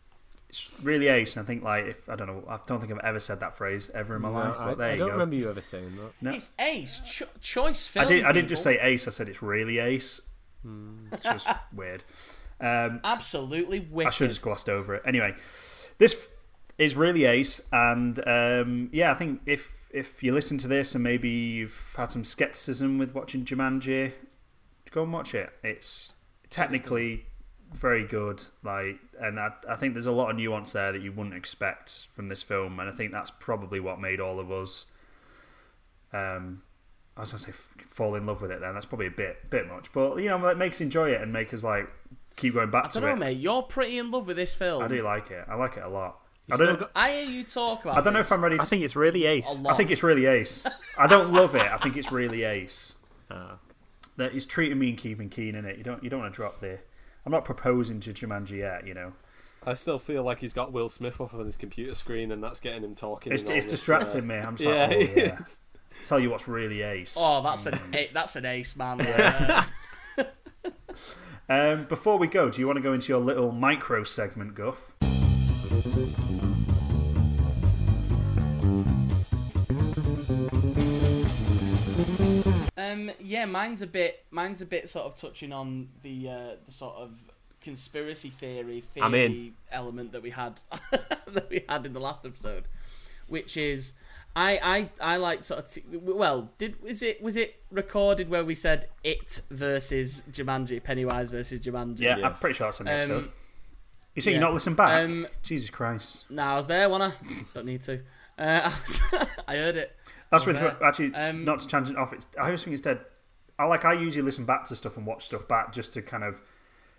it's really ace, and I think like if I don't know, I don't think I've ever said that phrase ever in my No, life. I, there I you don't go. remember you ever saying that. No. It's ace cho- choice I film. did. I didn't just say ace. I said it's really ace. It's just weird. Um, absolutely wicked. I should have just glossed over it. Anyway, this is really ace, and um, yeah, I think if if you listen to this and maybe you've had some skepticism with watching Jumanji, go and watch it. It's technically very good, like, and I, I think there's a lot of nuance there that you wouldn't expect from this film, and I think that's probably what made all of us. Um, I was gonna say fall in love with it. Then that's probably a bit bit much, but you know, like, makes enjoy it and make us like keep going back to it. I don't know, it. mate. You're pretty in love with this film. I do like it. I like it a lot. I don't. got- I hear you talk about. I don't know this if I'm ready. I think it's really ace. I think it's really ace. I don't love it. I think it's really ace. Ah. That he's treating me and keeping keen in it. You don't. You don't want to drop the. I'm not proposing to Jumanji yet. You know, I still feel like he's got Will Smith off on his computer screen, and that's getting him talking. it's, it's distracting uh, me. I'm just Yeah, like, oh, yeah. Tell you what's really ace. Oh, that's an that's an ace, man. Uh, Um, before we go, do you want to go into your little micro segment, Guff? Um, yeah, mine's a bit, mine's a bit sort of touching on the uh, the sort of conspiracy theory theory element that we had that we had in the last episode, which is I I I like sort of t- well did was it was it recorded where we said it versus Jumanji Pennywise versus Jumanji Yeah, Yeah. I'm pretty sure that's an episode. um, you say yeah. you're not listening back? Um, Jesus Christ. Nah, I was there, wanna don't need to. Uh, I, was, I heard it. That's really there. actually Um, not to tangent off. It's I always think instead, I like I usually listen back to stuff and watch stuff back just to kind of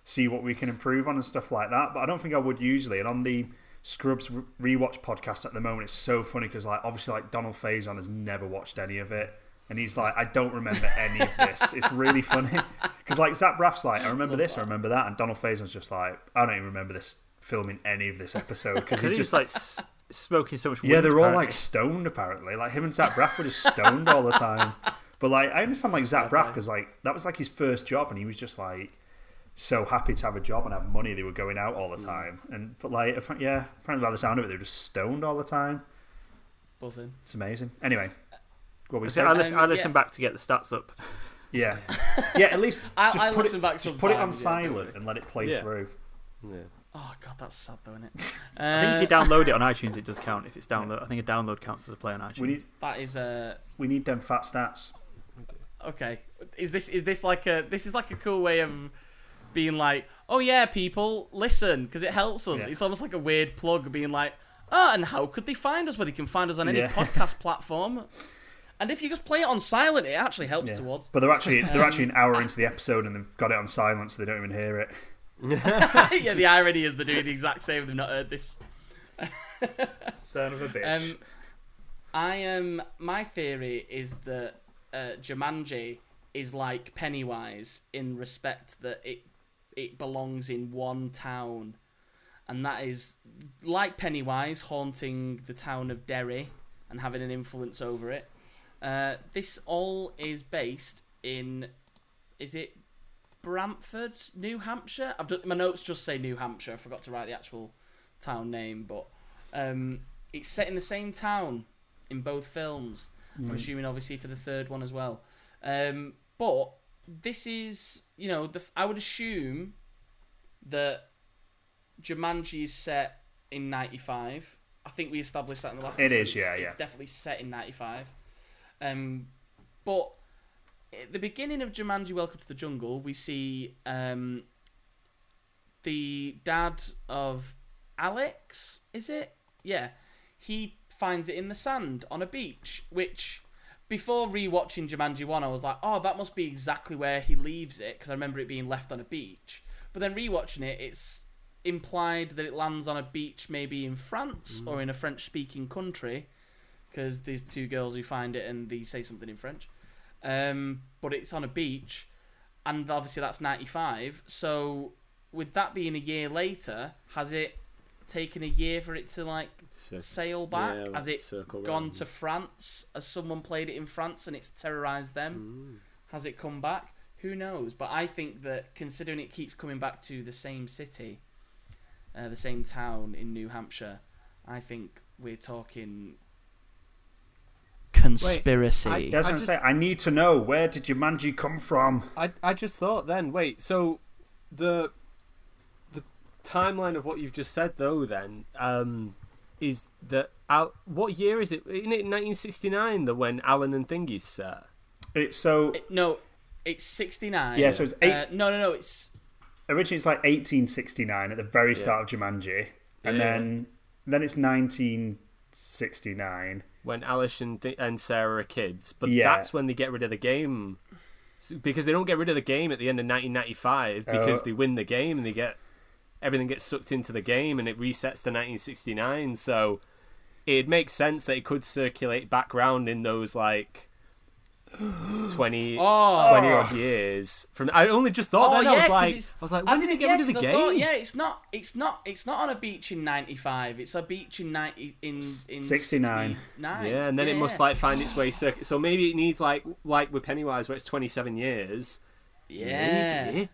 see what we can improve on and stuff like that. But I don't think I would usually. And on the Scrubs rewatch podcast at the moment, it's so funny because like obviously like Donald Faison has never watched any of it. And he's like, I don't remember any of this. It's really funny because like Zach Braff's like, I remember this, I remember that, and Donald Faison's just like, I don't even remember this filming any of this episode because he's just like smoking so much. yeah, they're all apparently. like stoned apparently. Like him and Zach Braff were just stoned all the time. But like I understand like Zach Braff because like that was like his first job and he was just like so happy to have a job and have money. They were going out all the time. And but like yeah, apparently by the sound of it, they were just stoned all the time. Buzzing. It's amazing. Anyway, what we See, said. I listen, Um, I listen yeah. back to get the stats up. Yeah, yeah. At least I- just I put listen it, back just put it on sometimes, yeah, silent and let it play Yeah. through. Yeah. Oh god, that's sad though, isn't it? I think if you Uh, download it on iTunes, it does count. If it's download, I think a download counts as a play on iTunes. We need that is uh we need them fat stats. okay. Is this is this like a this is like a cool way of being like, oh yeah, people listen because it helps us. Yeah. It's almost like a weird plug being like, oh, and how could they find us? Well, they can find us on any Yeah. podcast platform. And if you just play it on silent, it actually helps Yeah. towards. But they're actually they're actually an hour into the episode and they've got it on silent, so they don't even hear it. yeah, the irony is they're doing the exact same. They've not heard this. Son of a bitch. Um, I um, my theory is that uh, Jumanji is like Pennywise in respect that it it belongs in one town, and that is like Pennywise haunting the town of Derry and having an influence over it. Uh, this all is based in, is it Brantford, New Hampshire? I've done, my notes just say New Hampshire. I forgot to write the actual town name, but um, it's set in the same town in both films. I'm assuming, obviously, for the third one as well. Um, but this is, you know, the, I would assume that Jumanji is set in '95. I think we established that in the last. It episode. is, yeah, It's- yeah. It's definitely set in '95. Um, but at the beginning of Jumanji: Welcome to the Jungle, we see um, the dad of Alex. Is it? Yeah, he finds it in the sand on a beach, which. Before rewatching Jumanji 1, I was like, oh, that must be exactly where he leaves it, because I remember it being left on a beach. But then rewatching it, it's implied that it lands on a beach maybe in France or in a French speaking country because there's two girls who find it and they say something in French. Um, but it's on a beach, and obviously that's 95. So, with that being a year later, has it taken a year for it to like Cir- sail back? yeah, has it gone round. to France? Has someone played it in France and it's terrorized them? Has it come back? Who knows? But I think that considering it keeps coming back to the same city, uh, the same town in New Hampshire, I think we're talking conspiracy. I- Yeah, I was I going to say, I need to know where did Jumanji come from? I I just thought then, wait, so the the timeline of what you've just said though then um is that Al, what year is it? Isn't it 1969 that when Alan and Thingy's set? It's so It- no, it's 69. yeah, so it's eight. Uh, no, no, no, it's originally, it's like 1869 at the very start of Jumanji, and Yeah. then then it's 1969. When Alice and, Th- and Sarah are kids, but Yeah. that's when they get rid of the game because they don't get rid of the game at the end of 1995 because Oh. they win the game and they get everything gets sucked into the game and it resets to 1969. So it makes sense that it could circulate back round in those like 20, Oh. 20 odd years. From I only just thought Oh then yeah, I was like, it's, I was like, I when did they didn't- get yeah, rid of the I game? thought, yeah, it's not, it's not, it's not on a beach in '95. It's a beach in ninety in in 69. 69. Yeah, and then it must like find its way circuit. So maybe it needs like like with Pennywise, where it's twenty seven years. yeah. Maybe.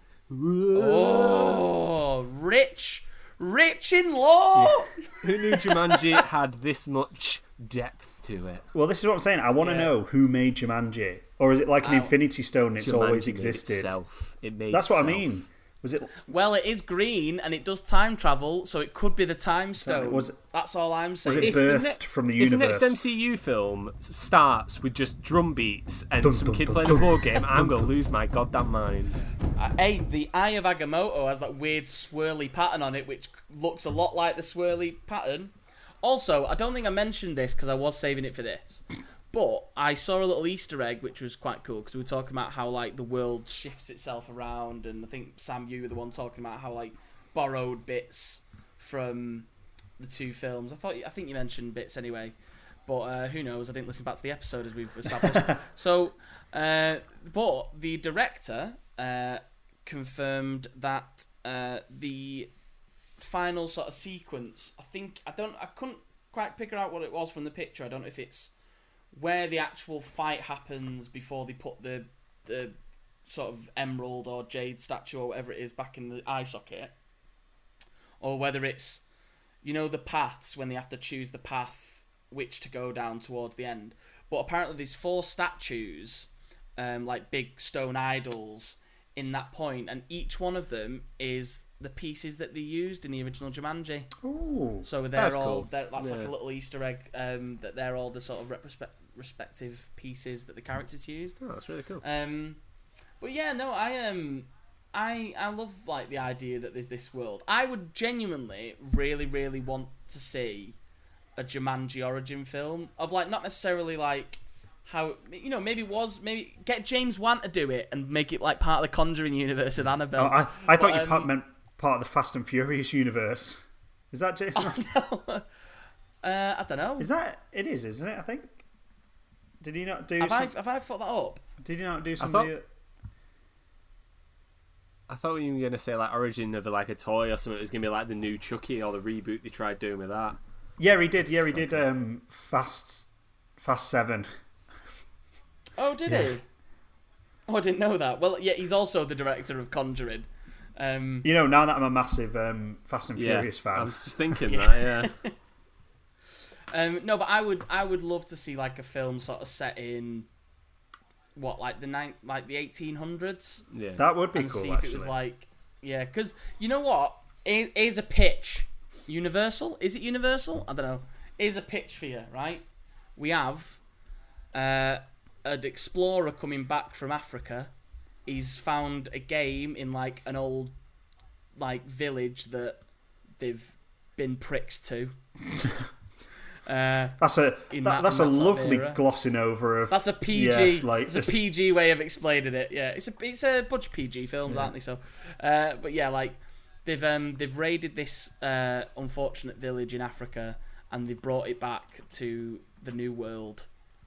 Oh, rich, rich in lore. Who knew Jumanji had this much depth to it? Well, this is what I'm saying. I want to Yeah. know who made Jumanji, or is it like an I- Infinity Stone? It's always Jumanji made existed. Itself. It made That's what I mean. Was it? Well, it is green and it does time travel, so it could be the time stone. Was it- That's all I'm saying. Was saying. it If the birthed next- from the If the universe? next MCU film starts with just drum beats and Dun, some dun, kid dun, playing dun. a board game, I'm gonna lose my goddamn mind. Uh, hey, the Eye of Agamotto has that weird swirly pattern on it, which looks a lot like the swirly pattern. Also, I don't think I mentioned this because I was saving it for this, but I saw a little Easter egg which was quite cool because we were talking about how like the world shifts itself around, and I think Sam, you were the one talking about how like borrowed bits from the two films. I thought I think you mentioned bits anyway, but uh, who knows? I didn't listen back to the episode as we've established. so, uh, but the director uh, confirmed that uh, the final sort of sequence. I think I don't. I couldn't quite figure out what it was from the picture. I don't know if it's where the actual fight happens before they put the the sort of emerald or jade statue or whatever it is back in the eye socket, or whether it's you know the paths when they have to choose the path which to go down towards the end. But apparently there's four statues, um, like big stone idols in that point, and each one of them is the pieces that they used in the original Jumanji. Ooh. So they're That's all cool. they're, that's like a little Easter egg um, that they're all the sort of retrospect, respective pieces that the characters used. Oh, that's really cool. Um, but yeah, no, I um, I I love like the idea that there's this world. I would genuinely, really, really want to see a Jumanji origin film of like not necessarily like how you know maybe it was maybe get James Wan to do it and make it like part of the Conjuring universe and Annabelle. Oh, I, I thought you um, meant part of the Fast and Furious universe. Is that James? uh, I don't know. Is that it? Is isn't it? I think. Did he not do? Have some, I have I thought that up? Did he not do thought- something? I thought you were gonna say like origin of like a toy or something. It was gonna be like the new Chucky or the reboot they tried doing with that. Yeah, he did. Yeah, he did. Um, Fast, Fast Seven. Oh, did Yeah. he? Oh, I didn't know that. Well, yeah, he's also the director of Conjuring. Um, You know, now that I'm a massive um, Fast and Furious I fan, I was just thinking that. Yeah. um, no, but I would, I would love to see like a film sort of set in what, like the nine, like the eighteen hundreds, Yeah. that would be and cool. see actually, if it was like, yeah, because you know what? Here- Here's a pitch. Universal? Is it Universal? I don't know. Here's a pitch for you, right? We have uh, an explorer coming back from Africa. He's found a game in like an old like village that they've been pricks to. uh, That's a that, that- that's a lovely glossing over of that's a PG. Yeah, like it's a PG way of explaining it. Yeah, it's a it's a bunch of PG films, aren't they? So, uh, but yeah, like they've um they've raided this uh, unfortunate village in Africa and they've brought it back to the New World,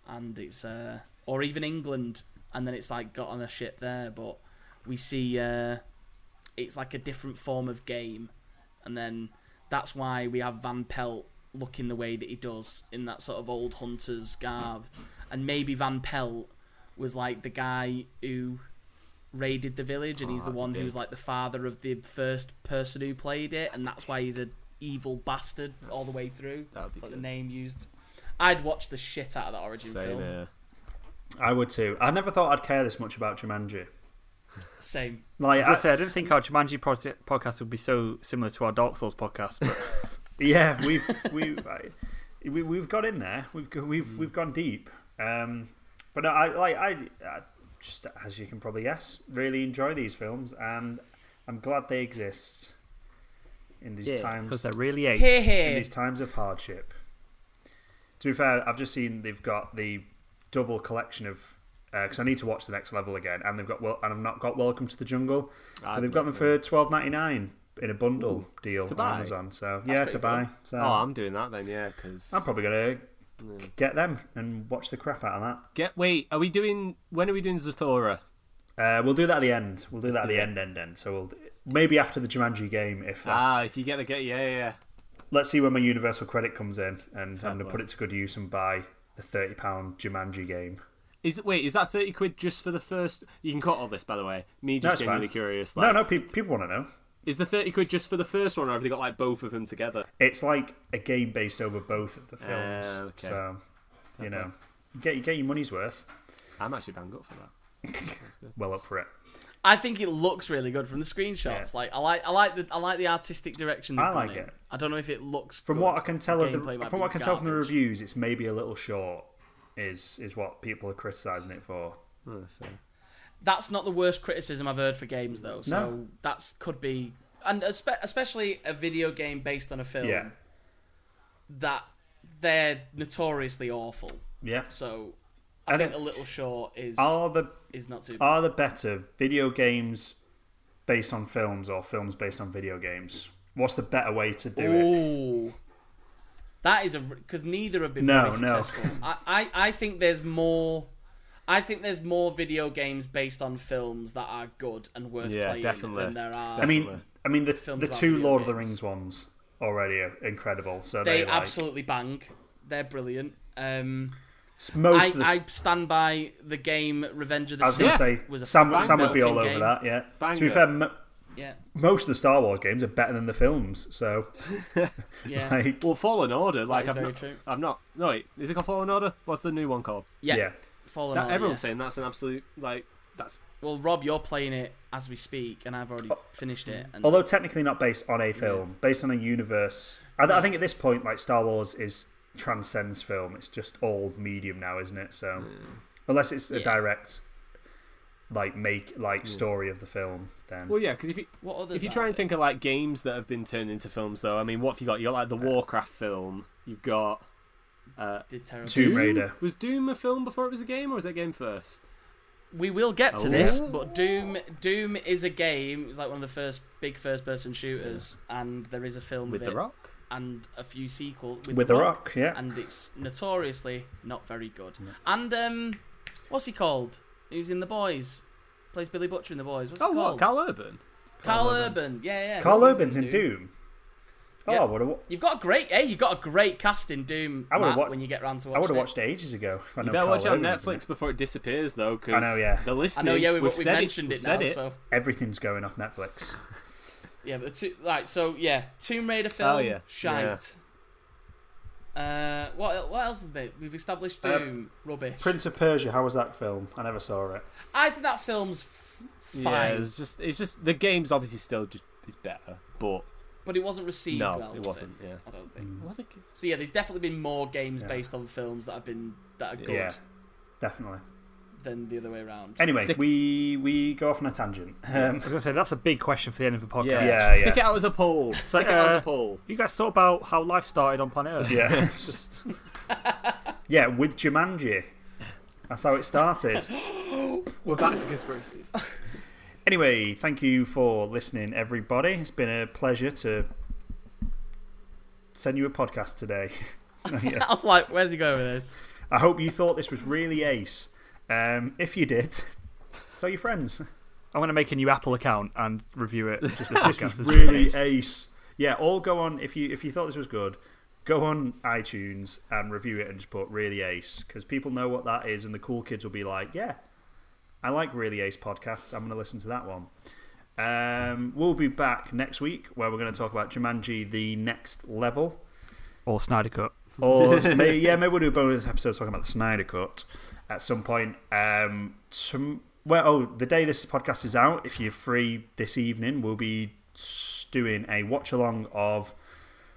and it's uh or even England, and then it's like got on a ship there. But we see uh, it's like a different form of game, and then that's why we have Van Pelt looking the way that he does in that sort of old hunter's garb, and maybe Van Pelt was like the guy who raided the village, and he's Oh, the one be who was like the father of the first person who played it, and that's why he's a evil bastard all the way through. That would be It's like the name used. I'd watch the shit out of that origin Same film. here. I would too. I never thought I'd care this much about Jumanji. Same. I Like, was gonna I- say, I didn't think our Jumanji podcast would be so similar to our Dark Souls podcast, but yeah, we've we, I, we we've got in there. We've we've we've gone deep. Um, but I like I, I just as you can probably guess, really enjoy these films, and I'm glad they exist in these times because they're really ace. Here, in these times of hardship. To be fair, I've just seen they've got the double collection of because I need to watch the next level again, and they've got well, and I've not got Welcome to the Jungle. But they've got them for twelve ninety nine in a bundle deal To on? Amazon. So That's yeah, to buy. So Oh, I'm doing that then, yeah. Because I'm probably gonna get them and watch the crap out of that. get wait, are we doing? When are we doing Zathura? Uh, we'll do that at the end. We'll do that at the it. end, end, end. So we'll maybe after the Jumanji game. If uh, Ah, if you get the get, yeah, yeah, yeah. let's see when my Universal credit comes in, and I'm gonna put it to good use and buy a thirty pound Jumanji game. Is wait, is that thirty quid just for the first? You can cut all this, by the way. Me just it's genuinely fine. curious. no, Like, no, pe- people want to know. Is the thirty quid just for the first one, or have they got like both of them together? It's like a game based over both of the films. Ah, okay. So you Okay. know, get you get your money's worth. I'm actually bang up for that. Well up for it. I think it looks really good from the screenshots. Yeah. Like I like I like the I like the artistic direction I gone like in. it. I don't know if it looks From good. what I can tell of the, gameplay from what I can tell from the reviews, it's maybe a little short. Is is what people are criticizing it for. Oh. That's not the worst criticism I've heard for games though. So No. that's could be and especially a video game based on a film Yeah. that they're notoriously awful. Yeah. So I And think it- a little short is Are the is not too bad. are the better video games based on films or films based on video games? What's the better way to do it? That is a because neither have been No, very no. successful. I, I, I think there's more. I think there's more video games based on films that are good and worth Yeah, playing definitely. than there are. I mean, Definitely. I mean the Films the two video Lord of the. Rings ones already are incredible. So they they, like, absolutely bang. They're brilliant. Um, s- most I, of the. I stand by the game Revenge of the I was going Sith. to say was a Sam, Sam would be all over game. that. Yeah. To be fair, mo- Yeah, most of the Star Wars games are better than the films. So yeah, like, Well, Fallen Order, like I've very not, true. I've not. No, wait, is it called Fallen Order? What's the new one called? yeah. yeah. Fallen That, Order, everyone's yeah. saying that's an absolute like that's Well, Rob, you're playing it as we speak, and I've already oh. finished it. And Although technically not based on a film, based on a universe. I, th- I think at this point, like Star Wars is transcends film. It's just all medium now, isn't it? So unless it's a Yeah. direct, like make like story of the film, then well, yeah. Because if you what others? if you are try and there? think of like games that have been turned into films, though, I mean, what have you got? You got like the Warcraft film. You've got uh, did terrible. Tomb Doom? Raider. Was Doom a film before it was a game, or was that game first? We will get to Oh. this, but Doom Doom is a game. It's like one of the first big first person shooters, and there is a film With of The it Rock. And a few sequels with, the Rock. yeah. and it's notoriously not very good. And um, what's he called? Who's in the Boys? Plays Billy Butcher in the Boys. What's Oh, he what? called? Karl Urban. Karl, Karl Urban. Yeah, yeah. Karl Urban's in Doom. Oh, Yeah. I would have. You've got a great. Hey, you've got a great cast in Doom. I would've Matt, wa- when you get round to watch it. I would have watched it ages ago. I You know better Karl watch it on Urban's in Netflix before it disappears, though. Cause I know, yeah. The I know. Yeah, we, we've we've said mentioned we've it, said now. it. So Everything's going off Netflix. Yeah, but two, right. So yeah, Tomb Raider film. Oh, yeah. Shite. Uh, what what else is there? We've established Uh, Doom. rubbish. Prince of Persia. How was that film? I never saw it. I think that film's f- Yeah, it's just it's just the game's obviously still just is better, but but it wasn't received no, well. it was wasn't. Yeah. I don't think. Mm. Well, I think So yeah, there's definitely been more games Yeah. based on films that have been that are good. Yeah, definitely. Than the other way around. Anyway, Stick- we we go off on a tangent. Um, I was going to say, that's a big question for the end of the podcast. Yeah, Yeah, Stick yeah. it out as a poll. Stick it out as uh, a poll. You guys thought about how life started on planet Earth? yeah, Just- yeah, with Jumanji. That's how it started. We're back to conspiracies. Anyway, thank you for listening, everybody. It's been a pleasure to send you a podcast today. Yeah. I was like, where's he going with this? I hope you thought this was really ace. Um, if you did, tell your friends. I'm going to make a new Apple account and review it. Just the This is really released. ace. Yeah, all go on if you if you thought this was good. Go on iTunes and review it and just put really ace because people know what that is and the cool kids will be like, yeah, I like really ace podcasts. I'm going to listen to that one. Um, we'll be back next week where we're going to talk about Jumanji: The Next Level. Or Snyder Cut. Or maybe, yeah, maybe we'll do a bonus episode talking about the Snyder Cut at some point. Um, some, well, oh, the day this podcast is out, if you're free this evening, we'll be doing a watch along of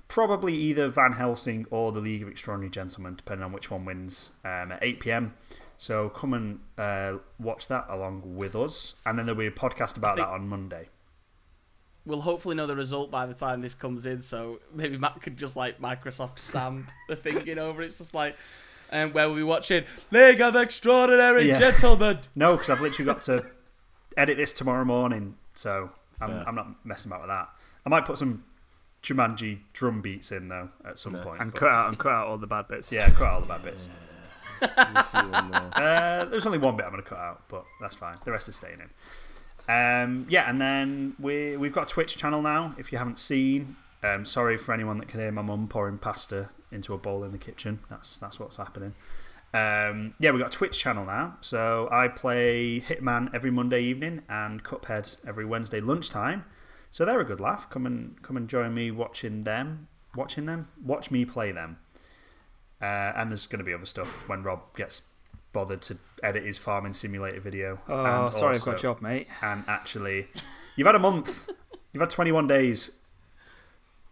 probably either Van Helsing or the League of Extraordinary Gentlemen, depending on which one wins, um, at 8 pm. So come and uh, watch that along with us, and then there'll be a podcast about think- that on Monday. We'll hopefully know the result by the time this comes in, so maybe Matt could just like Microsoft Sam the thinking over. It's just like, um, where we'll be watching League of Extraordinary Yeah. Gentlemen. No, because I've literally got to edit this tomorrow morning, so I'm, Fair. I'm not messing about with that. I might put some Jumanji drum beats in though at some No. And but- cut out and cut out all the bad bits. Yeah, cut out all the bad bits. Yeah. Uh, there's only one bit I'm going to cut out, but that's fine. The rest is staying in. Um, yeah, and then we we've got a Twitch channel now. If you haven't seen, um, sorry for anyone that can hear my mum pouring pasta into a bowl in the kitchen. That's that's what's happening. Um, yeah, we've got a Twitch channel now. So I play Hitman every Monday evening and Cuphead every Wednesday lunchtime. So they're a good laugh. Come and come and join me watching them, watching them, watch me play them. Uh, and there's going to be other stuff when Rob gets bothered to edit his farming simulator video. Oh, And sorry, also- I've got a job, mate. And actually, you've had a month. You've had 21 days.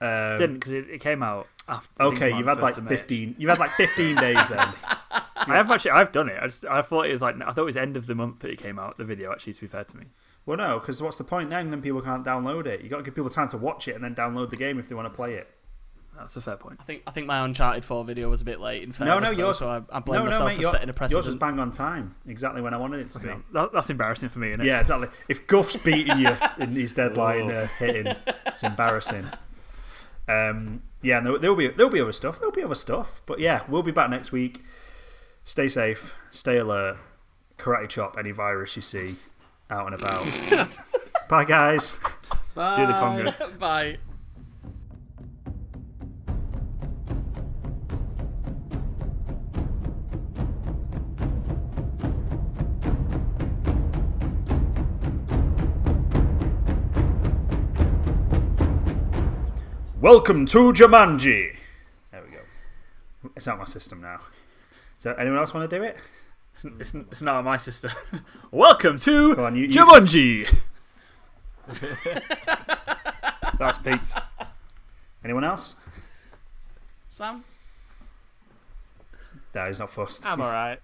Um, Didn't because it, it came out after. okay, you've had like the 1st 15. You've had like 15 days then. I have actually. I've done it. I, just, I thought it was like. I thought it was end of the month that it came out. The video, actually, to be fair to me. Well, no, because what's the point then? Then people can't download it. You got to give people time to watch it and then download the game if they want to play it. That's a fair point. I think I think my Uncharted 4 video was a bit late. In No, fairness, no, though, yours- so I, I blame no, no, myself mate, for your- setting a precedent. yours was bang on time, exactly when I wanted it to be. That, that's embarrassing for me, isn't it? Yeah, exactly. If Guff's beating you in his deadline uh, hitting, it's embarrassing. Um, yeah, there, there'll be there'll be other stuff. There'll be other stuff. But yeah, we'll be back next week. Stay safe. Stay alert. Karate chop any virus you see out and about. Bye, guys. Do the conga. Bye. Welcome to Jumanji. There we go. It's out my system now. So, anyone else want to do it? It's, it's, it's not my sister. Welcome to on, you- you- Jumanji. that's Pete's. Anyone else? Sam? No, he's not fussed. I'm alright.